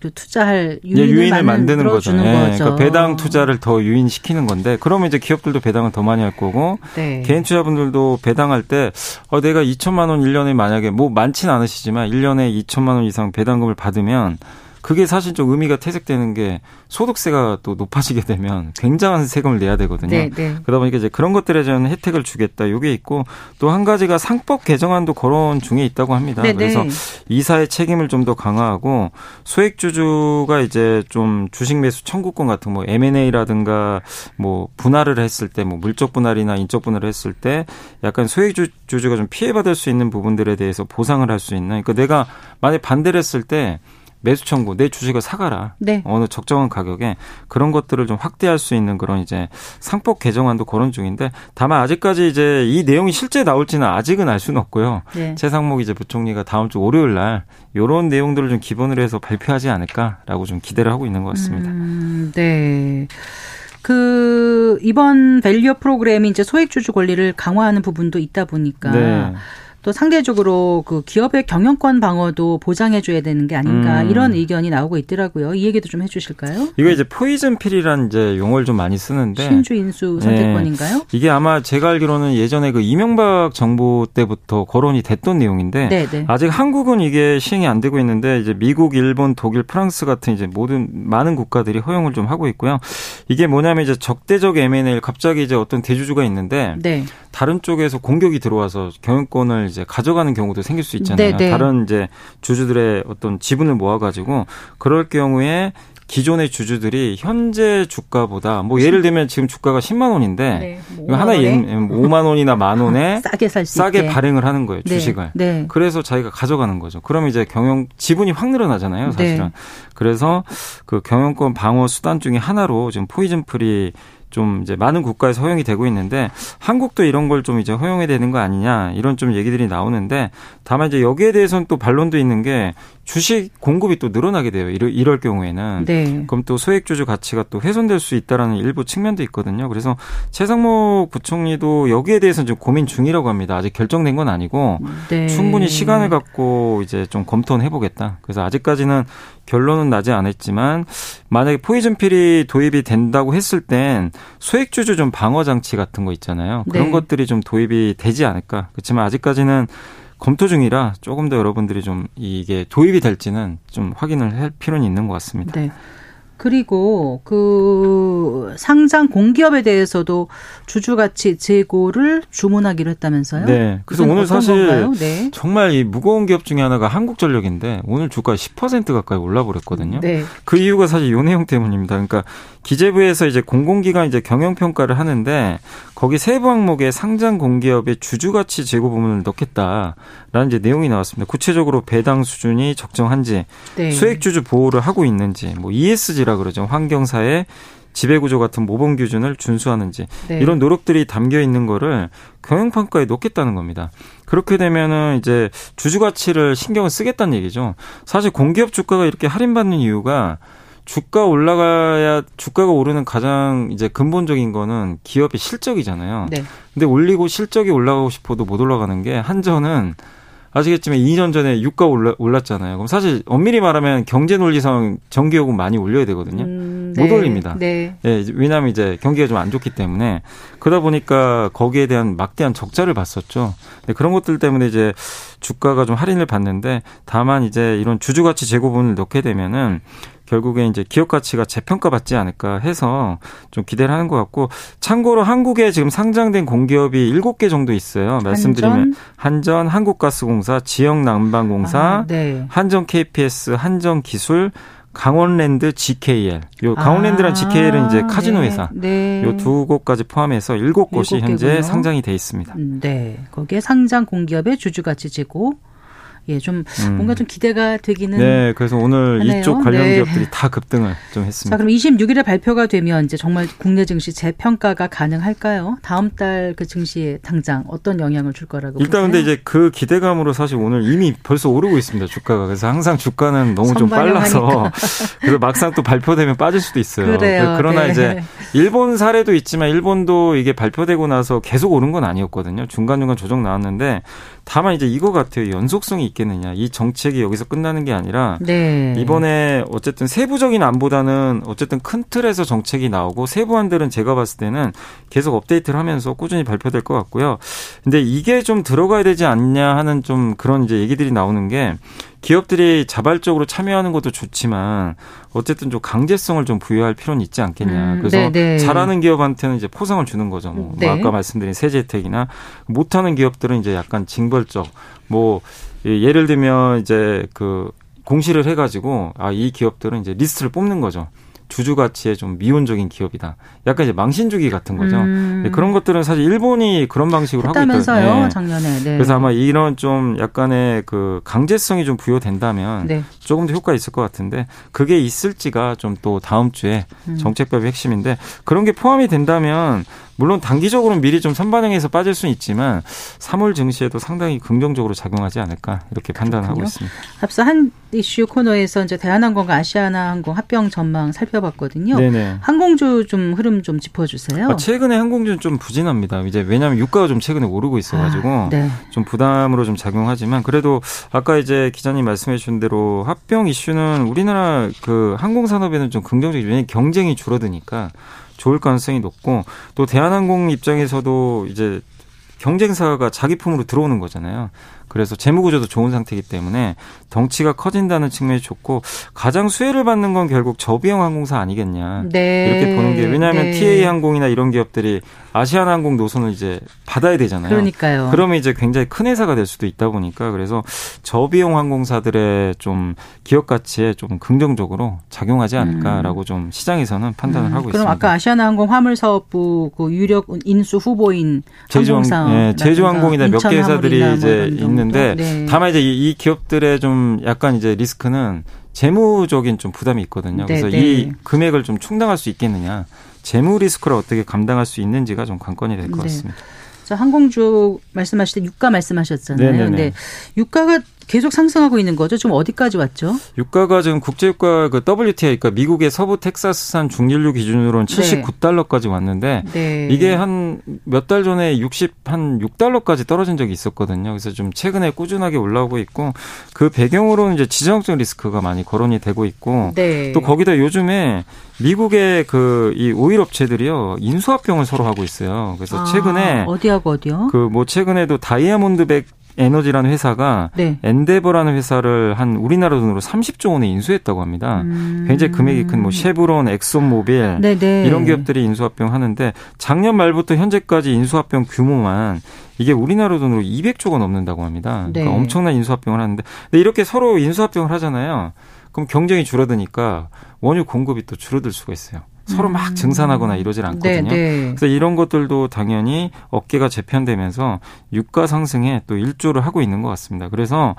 [SPEAKER 1] 그 투자할
[SPEAKER 6] 예, 유인을, 유인을 만드는 거죠. 예,
[SPEAKER 1] 거죠.
[SPEAKER 6] 그러니까 배당 투자를 더 유인시키는 건데 그러면 이제 기업들도 배당을 더 많이 할 거고 네. 개인 투자분들도 배당할 때 어, 내가 2천만 원 1년에 만약에 뭐 많지는 않으시지만 1년에 2천만 원 이상 배당금을 받으면 그게 사실 좀 의미가 퇴색되는 게 소득세가 또 높아지게 되면 굉장한 세금을 내야 되거든요. 네, 네. 그러다 보니까 이제 그런 것들에 대한 혜택을 주겠다. 요게 있고 또 한 가지가 상법 개정안도 거론 중에 있다고 합니다. 네, 네. 그래서 이사의 책임을 좀 더 강화하고 소액 주주가 이제 좀 주식 매수 청구권 같은 뭐 M&A라든가 뭐 분할을 했을 때 뭐 물적 분할이나 인적 분할을 했을 때 약간 소액 주주가 좀 피해받을 수 있는 부분들에 대해서 보상을 할 수 있는 그러니까 내가 만약 반대를 했을 때 매수 청구 내 주식을 사가라. 네. 어느 적정한 가격에 그런 것들을 좀 확대할 수 있는 그런 이제 상법 개정안도 거론 중인데 다만 아직까지 이제 이 내용이 실제 나올지는 아직은 알 수는 없고요. 네. 최상목 이제 부총리가 다음 주 월요일 날 이런 내용들을 좀 기본으로 해서 발표하지 않을까라고 좀 기대를 하고 있는 것 같습니다. 음,
[SPEAKER 1] 네. 그 이번 밸류어 프로그램이 이제 소액 주주 권리를 강화하는 부분도 있다 보니까 네. 또 상대적으로 그 기업의 경영권 방어도 보장해 줘야 되는 게 아닌가 음. 이런 의견이 나오고 있더라고요. 이 얘기도 좀 해주실까요?
[SPEAKER 6] 이거 이제 poison pill이라는 이제 용어를 좀 많이 쓰는데
[SPEAKER 1] 신주 인수 선택권인가요? 네.
[SPEAKER 6] 이게 아마 제가 알기로는 예전에 그 이명박 정부 때부터 거론이 됐던 내용인데 네네. 네. 아직 한국은 이게 시행이 안 되고 있는데 이제 미국, 일본, 독일, 프랑스 같은 이제 모든 많은 국가들이 허용을 좀 하고 있고요. 이게 뭐냐면 이제 적대적 M&A 갑자기 이제 어떤 대주주가 있는데 네. 다른 쪽에서 공격이 들어와서 경영권을 이제 가져가는 경우도 생길 수 있잖아요. 네네. 네. 다른 이제 주주들의 어떤 지분을 모아가지고 그럴 경우에 기존의 주주들이 현재 주가보다 뭐 예를 들면 지금 주가가 10만 원인데 네, 뭐 하나에 5만 원이나 만 원에 싸게 살 수 싸게 있게. 발행을 하는 거예요 네, 주식을. 네. 그래서 자기가 가져가는 거죠. 그럼 이제 경영 지분이 확 늘어나잖아요 사실은. 네. 그래서 그 경영권 방어 수단 중에 하나로 지금 poison pill이 좀 이제 많은 국가에서 허용이 되고 있는데 한국도 이런 걸 좀 이제 허용해야 되는 거 아니냐 이런 좀 얘기들이 나오는데 다만 이제 여기에 대해서는 또 반론도 있는 게 주식 공급이 또 늘어나게 돼요. 이럴, 이럴 경우에는 네. 그럼 또 소액 주주 가치가 또 훼손될 수 있다라는 일부 측면도 있거든요. 그래서 최상목 부총리도 여기에 대해서는 좀 고민 중이라고 합니다. 아직 결정된 건 아니고 네. 충분히 시간을 갖고 이제 좀 검토는 해보겠다. 그래서 아직까지는 결론은 나지 않았지만 만약에 포이즌 필이 도입이 된다고 했을 땐 소액 주주 좀 방어 장치 같은 거 있잖아요. 그런 네. 것들이 좀 도입이 되지 않을까. 그렇지만 아직까지는 검토 중이라 조금 더 여러분들이 좀 이게 도입이 될지는 좀 확인을 할 필요는 있는 것 같습니다. 네.
[SPEAKER 1] 그리고 그 상장 공기업에 대해서도 주주가치 재고를 주문하기로 했다면서요?
[SPEAKER 6] 네. 그래서 오늘 사실 네. 정말 이 무거운 기업 중에 하나가 한국전력인데 오늘 주가 10% 가까이 올라버렸거든요. 네. 그 이유가 사실 요 내용 때문입니다. 그러니까 기재부에서 이제 공공기관 이제 경영평가를 하는데 거기 세부 항목에 상장 공기업의 주주가치 재고 부분을 넣겠다라는 이제 내용이 나왔습니다. 구체적으로 배당 수준이 적정한지, 네. 수액주주 보호를 하고 있는지, 뭐 ESG 라 그러죠. 환경사회 지배구조 같은 모범 기준을 준수하는지 네. 이런 노력들이 담겨 있는 거를 경영평가에 놓겠다는 겁니다. 그렇게 되면은 이제 주주 가치를 신경을 쓰겠다는 얘기죠. 사실 공기업 주가가 이렇게 할인받는 이유가 주가 올라가야 주가가 오르는 가장 이제 근본적인 거는 기업의 실적이잖아요. 네. 근데 올리고 실적이 올라가고 싶어도 못 올라가는 게 한전은 아시겠지만 2년 전에 유가 올라, 올랐잖아요. 그럼 사실 엄밀히 말하면 경제 논리상 전기요금 많이 올려야 되거든요. 음, 네. 못 올립니다. 네. 네. 왜냐하면 이제 경기가 좀 안 좋기 때문에 그러다 보니까 거기에 대한 막대한 적자를 봤었죠. 네, 그런 것들 때문에 이제 주가가 좀 할인을 받는데 다만 이제 이런 주주가치 재고분을 넣게 되면은 결국에 이제 기업 가치가 재평가받지 않을까 해서 좀 기대를 하는 것 같고 참고로 한국에 지금 상장된 공기업이 7개 정도 있어요. 말씀드리면 한전, 한국가스공사, 지역난방공사, 아, 네. 한전 KPS, 한전 기술, 강원랜드 GKL. 요 강원랜드랑 아, GKL은 이제 카지노 네. 회사. 네. 요두 곳까지 포함해서 일곱 곳이 현재 상장이 돼 있습니다.
[SPEAKER 1] 음, 네. 거기에 상장 공기업의 주주 가치 제고 예, 좀 음. 뭔가 좀 기대가 되기는
[SPEAKER 6] 네, 그래서 오늘 하네요. 이쪽 관련 네. 기업들이 다 급등을 좀 했습니다.
[SPEAKER 1] 자, 그럼 26일에 발표가 되면 이제 정말 국내 증시 재평가가 가능할까요? 다음 달 그 증시에 당장 어떤 영향을 줄 거라고
[SPEAKER 6] 일단
[SPEAKER 1] 보세요?
[SPEAKER 6] 근데 이제 그 기대감으로 사실 오늘 이미 벌써 오르고 있습니다. 주가가. 그래서 항상 주가는 너무 좀 빨라서 그래서 막상 또 발표되면 빠질 수도 있어요. 그래요. 그러나 네. 이제 일본 사례도 있지만 일본도 이게 발표되고 나서 계속 오른 건 아니었거든요. 중간중간 조정 나왔는데 다만 이제 이거 같아요. 연속성이 있겠느냐. 이 정책이 여기서 끝나는 게 아니라
[SPEAKER 1] 네.
[SPEAKER 6] 이번에 어쨌든 세부적인 안보다는 어쨌든 큰 틀에서 정책이 나오고 세부안들은 제가 봤을 때는 계속 업데이트를 하면서 꾸준히 발표될 것 같고요. 근데 이게 좀 들어가야 되지 않냐 하는 좀 그런 이제 얘기들이 나오는 게 기업들이 자발적으로 참여하는 것도 좋지만 어쨌든 좀 강제성을 좀 부여할 필요는 있지 않겠냐.
[SPEAKER 1] 음,
[SPEAKER 6] 그래서
[SPEAKER 1] 네네.
[SPEAKER 6] 잘하는 기업한테는 이제 포상을 주는 거죠. 뭐,
[SPEAKER 1] 네.
[SPEAKER 6] 뭐 아까 말씀드린 세제 혜택이나 못하는 기업들은 이제 약간 징벌적 뭐 예, 예를 들면 이제 그 공시를 해가지고 아 이 기업들은 이제 리스트를 뽑는 거죠. 주주 가치에 좀 미온적인 기업이다. 약간 이제 망신주기 같은 거죠.
[SPEAKER 1] 음.
[SPEAKER 6] 예, 그런 것들은 사실 일본이 그런 방식으로 하고
[SPEAKER 1] 했다면서요,
[SPEAKER 6] 있거든요.
[SPEAKER 1] 작년에. 네.
[SPEAKER 6] 그래서 아마 이런 좀 약간의 그 강제성이 좀 부여된다면
[SPEAKER 1] 네.
[SPEAKER 6] 조금 더 효과 있을 것 같은데 그게 있을지가 좀 또 다음 주에
[SPEAKER 1] 음.
[SPEAKER 6] 정책법의 핵심인데 그런 게 포함이 된다면 물론 단기적으로는 미리 좀 선반영해서 빠질 수는 있지만 3월 증시에도 상당히 긍정적으로 작용하지 않을까 이렇게 판단을 하고
[SPEAKER 1] 그렇군요.
[SPEAKER 6] 있습니다.
[SPEAKER 1] 앞서 한 이슈 코너에서 이제 대한항공과 아시아나항공 합병 전망 살펴봤거든요.
[SPEAKER 6] 네네.
[SPEAKER 1] 항공주 좀 흐름 좀 짚어주세요.
[SPEAKER 6] 아, 최근에 항공주는 좀 부진합니다. 이제 왜냐하면 유가가 좀 최근에 오르고 있어가지고
[SPEAKER 1] 아, 네.
[SPEAKER 6] 좀 부담으로 좀 작용하지만 그래도 아까 이제 기자님 말씀해 주신 대로 합병 이슈는 우리나라 그 항공 산업에는 좀 긍정적이죠. 왜냐하면 경쟁이 줄어드니까 좋을 가능성이 높고 또 대한항공 입장에서도 이제 경쟁사가 자기 품으로 들어오는 거잖아요. 그래서 재무 구조도 좋은 상태이기 때문에 덩치가 커진다는 측면이 좋고 가장 수혜를 받는 건 결국 저비용 항공사 아니겠냐.
[SPEAKER 1] 네.
[SPEAKER 6] 이렇게 보는 게 왜냐하면
[SPEAKER 1] 네.
[SPEAKER 6] TA 항공이나 이런 기업들이 아시아나항공 노선을 이제 받아야 되잖아요.
[SPEAKER 1] 그러니까요.
[SPEAKER 6] 그러면 이제 굉장히 큰 회사가 될 수도 있다 보니까 그래서 저비용 항공사들의 좀 기업 가치에 좀 긍정적으로 작용하지 않을까라고 좀 시장에서는 판단을
[SPEAKER 1] 음,
[SPEAKER 6] 하고
[SPEAKER 1] 그럼
[SPEAKER 6] 있습니다.
[SPEAKER 1] 아까 아시아나항공 화물사업부 그 유력 인수 후보인 항공사,
[SPEAKER 6] 예, 제주항공이나 몇 개 회사들이 이제 있는데
[SPEAKER 1] 네.
[SPEAKER 6] 다만 이제 이, 이 기업들의 좀 약간 이제 리스크는 재무적인 좀 부담이 있거든요. 그래서
[SPEAKER 1] 네,
[SPEAKER 6] 이
[SPEAKER 1] 네.
[SPEAKER 6] 금액을 좀 충당할 수 있겠느냐, 재무 리스크를 어떻게 감당할 수 있는지가 좀 관건이 될것
[SPEAKER 1] 네.
[SPEAKER 6] 같습니다.
[SPEAKER 1] 자, 항공주 말씀하실 때 유가 말씀하셨잖아요.
[SPEAKER 6] 네네네.
[SPEAKER 1] 근데 유가가 계속 상승하고 있는 거죠. 지금 어디까지 왔죠?
[SPEAKER 6] 유가가 지금 국제유가 그 WTI, 그러니까 미국의 서부 텍사스산 중진류 기준으로는
[SPEAKER 1] 네.
[SPEAKER 6] 79달러까지 왔는데
[SPEAKER 1] 네.
[SPEAKER 6] 이게 한 몇 달 전에 60, 한 6달러까지 떨어진 적이 있었거든요. 그래서 좀 최근에 꾸준하게 올라오고 있고 그 배경으로는 이제 지정학적 리스크가 많이 거론이 되고 있고
[SPEAKER 1] 네.
[SPEAKER 6] 또 거기다 요즘에 미국의 그 이 오일 업체들이요 인수합병을 서로 하고 있어요. 그래서
[SPEAKER 1] 아,
[SPEAKER 6] 최근에
[SPEAKER 1] 어디하고 어디요?
[SPEAKER 6] 그 뭐 최근에도 다이아몬드백 에너지라는 회사가
[SPEAKER 1] 네.
[SPEAKER 6] 엔데버라는 회사를 한 우리나라 돈으로 30조 원에 인수했다고 합니다.
[SPEAKER 1] 음.
[SPEAKER 6] 굉장히 금액이 큰 뭐 쉐브론, 엑손모빌
[SPEAKER 1] 네네.
[SPEAKER 6] 이런 기업들이 인수합병 하는데 작년 말부터 현재까지 인수합병 규모만 이게 우리나라 돈으로 200조가 넘는다고 합니다. 그러니까
[SPEAKER 1] 네.
[SPEAKER 6] 엄청난 인수합병을 하는데 근데 이렇게 서로 인수합병을 하잖아요. 그럼 경쟁이 줄어드니까 원유 공급이 또 줄어들 수가 있어요. 서로 막 증산하거나 이러질 않거든요.
[SPEAKER 1] 음. 네, 네.
[SPEAKER 6] 그래서 이런 것들도 당연히 어깨가 재편되면서 유가 상승에 또 일조를 하고 있는 것 같습니다. 그래서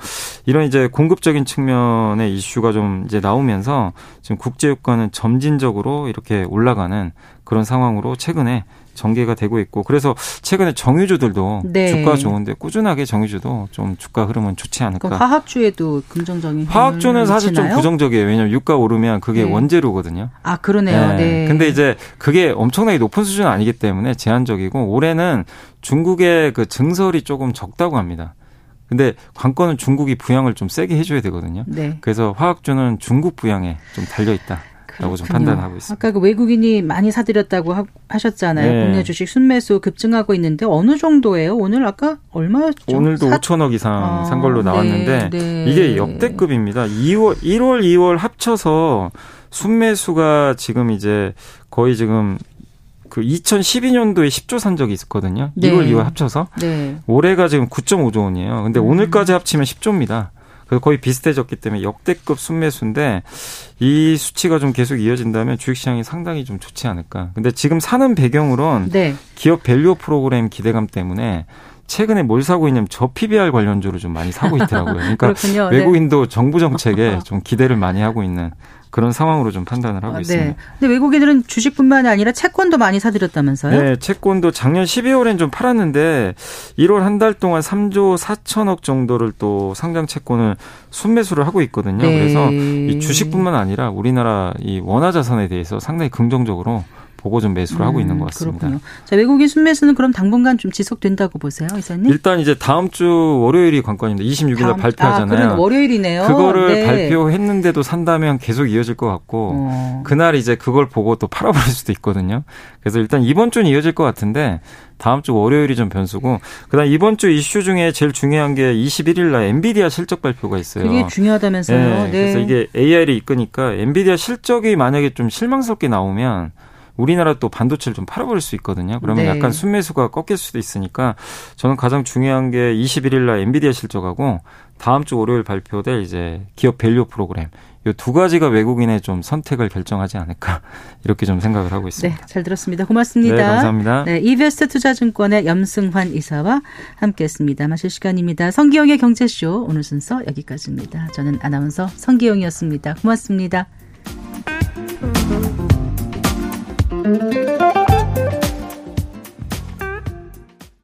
[SPEAKER 6] 이런 이제 공급적인 측면의 이슈가 좀 이제 나오면서 지금 국제 유가는 점진적으로 이렇게 올라가는 그런 상황으로 최근에 전개가 되고 있고 그래서 최근에 정유주들도
[SPEAKER 1] 네.
[SPEAKER 6] 주가 좋은데 꾸준하게 정유주도 좀 주가 흐름은 좋지
[SPEAKER 1] 그
[SPEAKER 6] 않을까.
[SPEAKER 1] 화학주에도 긍정적인
[SPEAKER 6] 화학주는 사실 좀
[SPEAKER 1] 미치나요?
[SPEAKER 6] 부정적이에요. 왜냐하면 유가 오르면 그게
[SPEAKER 1] 네.
[SPEAKER 6] 원재료거든요.
[SPEAKER 1] 아 그러네요. 네.
[SPEAKER 6] 근데 이제 그게 엄청나게 높은 수준은 아니기 때문에 제한적이고 올해는 중국의 그 증설이 조금 적다고 합니다. 근데 관건은 중국이 부양을 좀 세게 해줘야 되거든요.
[SPEAKER 1] 네.
[SPEAKER 6] 그래서 화학주는 중국 부양에 좀 달려 좀
[SPEAKER 1] 그렇군요.
[SPEAKER 6] 판단하고 있습니다.
[SPEAKER 1] 아까 그 외국인이 많이 사들였다고 하, 하셨잖아요.
[SPEAKER 6] 네.
[SPEAKER 1] 국내 주식 순매수 급증하고 있는데 어느 정도예요? 오늘 아까 얼마였죠?
[SPEAKER 6] 오늘도
[SPEAKER 1] 사-
[SPEAKER 6] 5천억 이상
[SPEAKER 1] 아,
[SPEAKER 6] 산 걸로 나왔는데
[SPEAKER 1] 네, 네.
[SPEAKER 6] 이게 역대급입니다. 2월, 1월, 2월 합쳐서 순매수가 지금 이제 거의 지금 그 2012년도에 10조 산 적이 있었거든요.
[SPEAKER 1] 네.
[SPEAKER 6] 1월, 2월 합쳐서.
[SPEAKER 1] 네.
[SPEAKER 6] 올해가 지금 9.5조 원이에요. 근데
[SPEAKER 1] 음.
[SPEAKER 6] 오늘까지 합치면 10조입니다. 그래서 거의 비슷해졌기 때문에 역대급 순매수인데 이 수치가 좀 계속 이어진다면 주식시장이 상당히 좀 좋지 않을까. 근데 지금 사는 배경으로는
[SPEAKER 1] 네.
[SPEAKER 6] 기업 value 프로그램 기대감 때문에 최근에 뭘 사고 있냐면 저 PBR 관련주를 좀 많이 사고 있더라고요. 그러니까.
[SPEAKER 1] 네.
[SPEAKER 6] 외국인도 정부 정책에 좀 기대를 많이 하고 있는 그런 상황으로 좀 판단을 하고
[SPEAKER 1] 아,
[SPEAKER 6] 있습니다.
[SPEAKER 1] 네. 근데 외국인들은 주식뿐만이 아니라 채권도 많이 사들였다면서요?
[SPEAKER 6] 네, 채권도 작년 12월엔 좀 팔았는데 1월 한 달 동안 3조 4천억 정도를 또 상장 채권을 순매수를 하고 있거든요.
[SPEAKER 1] 네.
[SPEAKER 6] 그래서 이 주식뿐만 아니라 우리나라 이 원화 자산에 대해서 상당히 긍정적으로 보고 좀 매수를 하고 있는 것 음, 같습니다.
[SPEAKER 1] 그렇군요. 자, 외국인 순매수는 그럼 당분간 좀 지속된다고 보세요, 이사님?
[SPEAKER 6] 일단 이제 다음 주 월요일이 관건입니다. 26일 날 발표하잖아요.
[SPEAKER 1] 아, 월요일이네요.
[SPEAKER 6] 그거를 네. 발표했는데도 산다면 계속 이어질 것 같고 어. 그날 이제 그걸 보고 또 팔아버릴 수도 있거든요. 그래서 일단 이번 주는 이어질 것 같은데 다음 주 월요일이 좀 변수고 그다음 이번 주 이슈 중에 제일 중요한 게 21일 날 엔비디아 실적 발표가 있어요.
[SPEAKER 1] 그게 중요하다면서요. 네,
[SPEAKER 6] 네. 그래서 이게 AI를 이끄니까 엔비디아 실적이 만약에 좀 실망스럽게 나오면 우리나라 또 반도체를 좀 팔아버릴 수 있거든요. 그러면 네. 약간 순매수가 꺾일 수도 있으니까 저는 가장 중요한 게 21일 날 엔비디아 실적하고 다음 주 월요일 발표될 이제 기업 value 프로그램 이 두 가지가 외국인의 좀 선택을 결정하지 않을까 이렇게 좀 생각을 하고 있습니다.
[SPEAKER 1] 네, 잘 들었습니다. 고맙습니다. 네,
[SPEAKER 6] 감사합니다.
[SPEAKER 1] 네, 이베스트 투자증권의 염승환 이사와 함께했습니다. 마실 시간입니다. 성기영의 경제쇼 오늘 순서 여기까지입니다. 저는 아나운서 성기영이었습니다. 고맙습니다. Música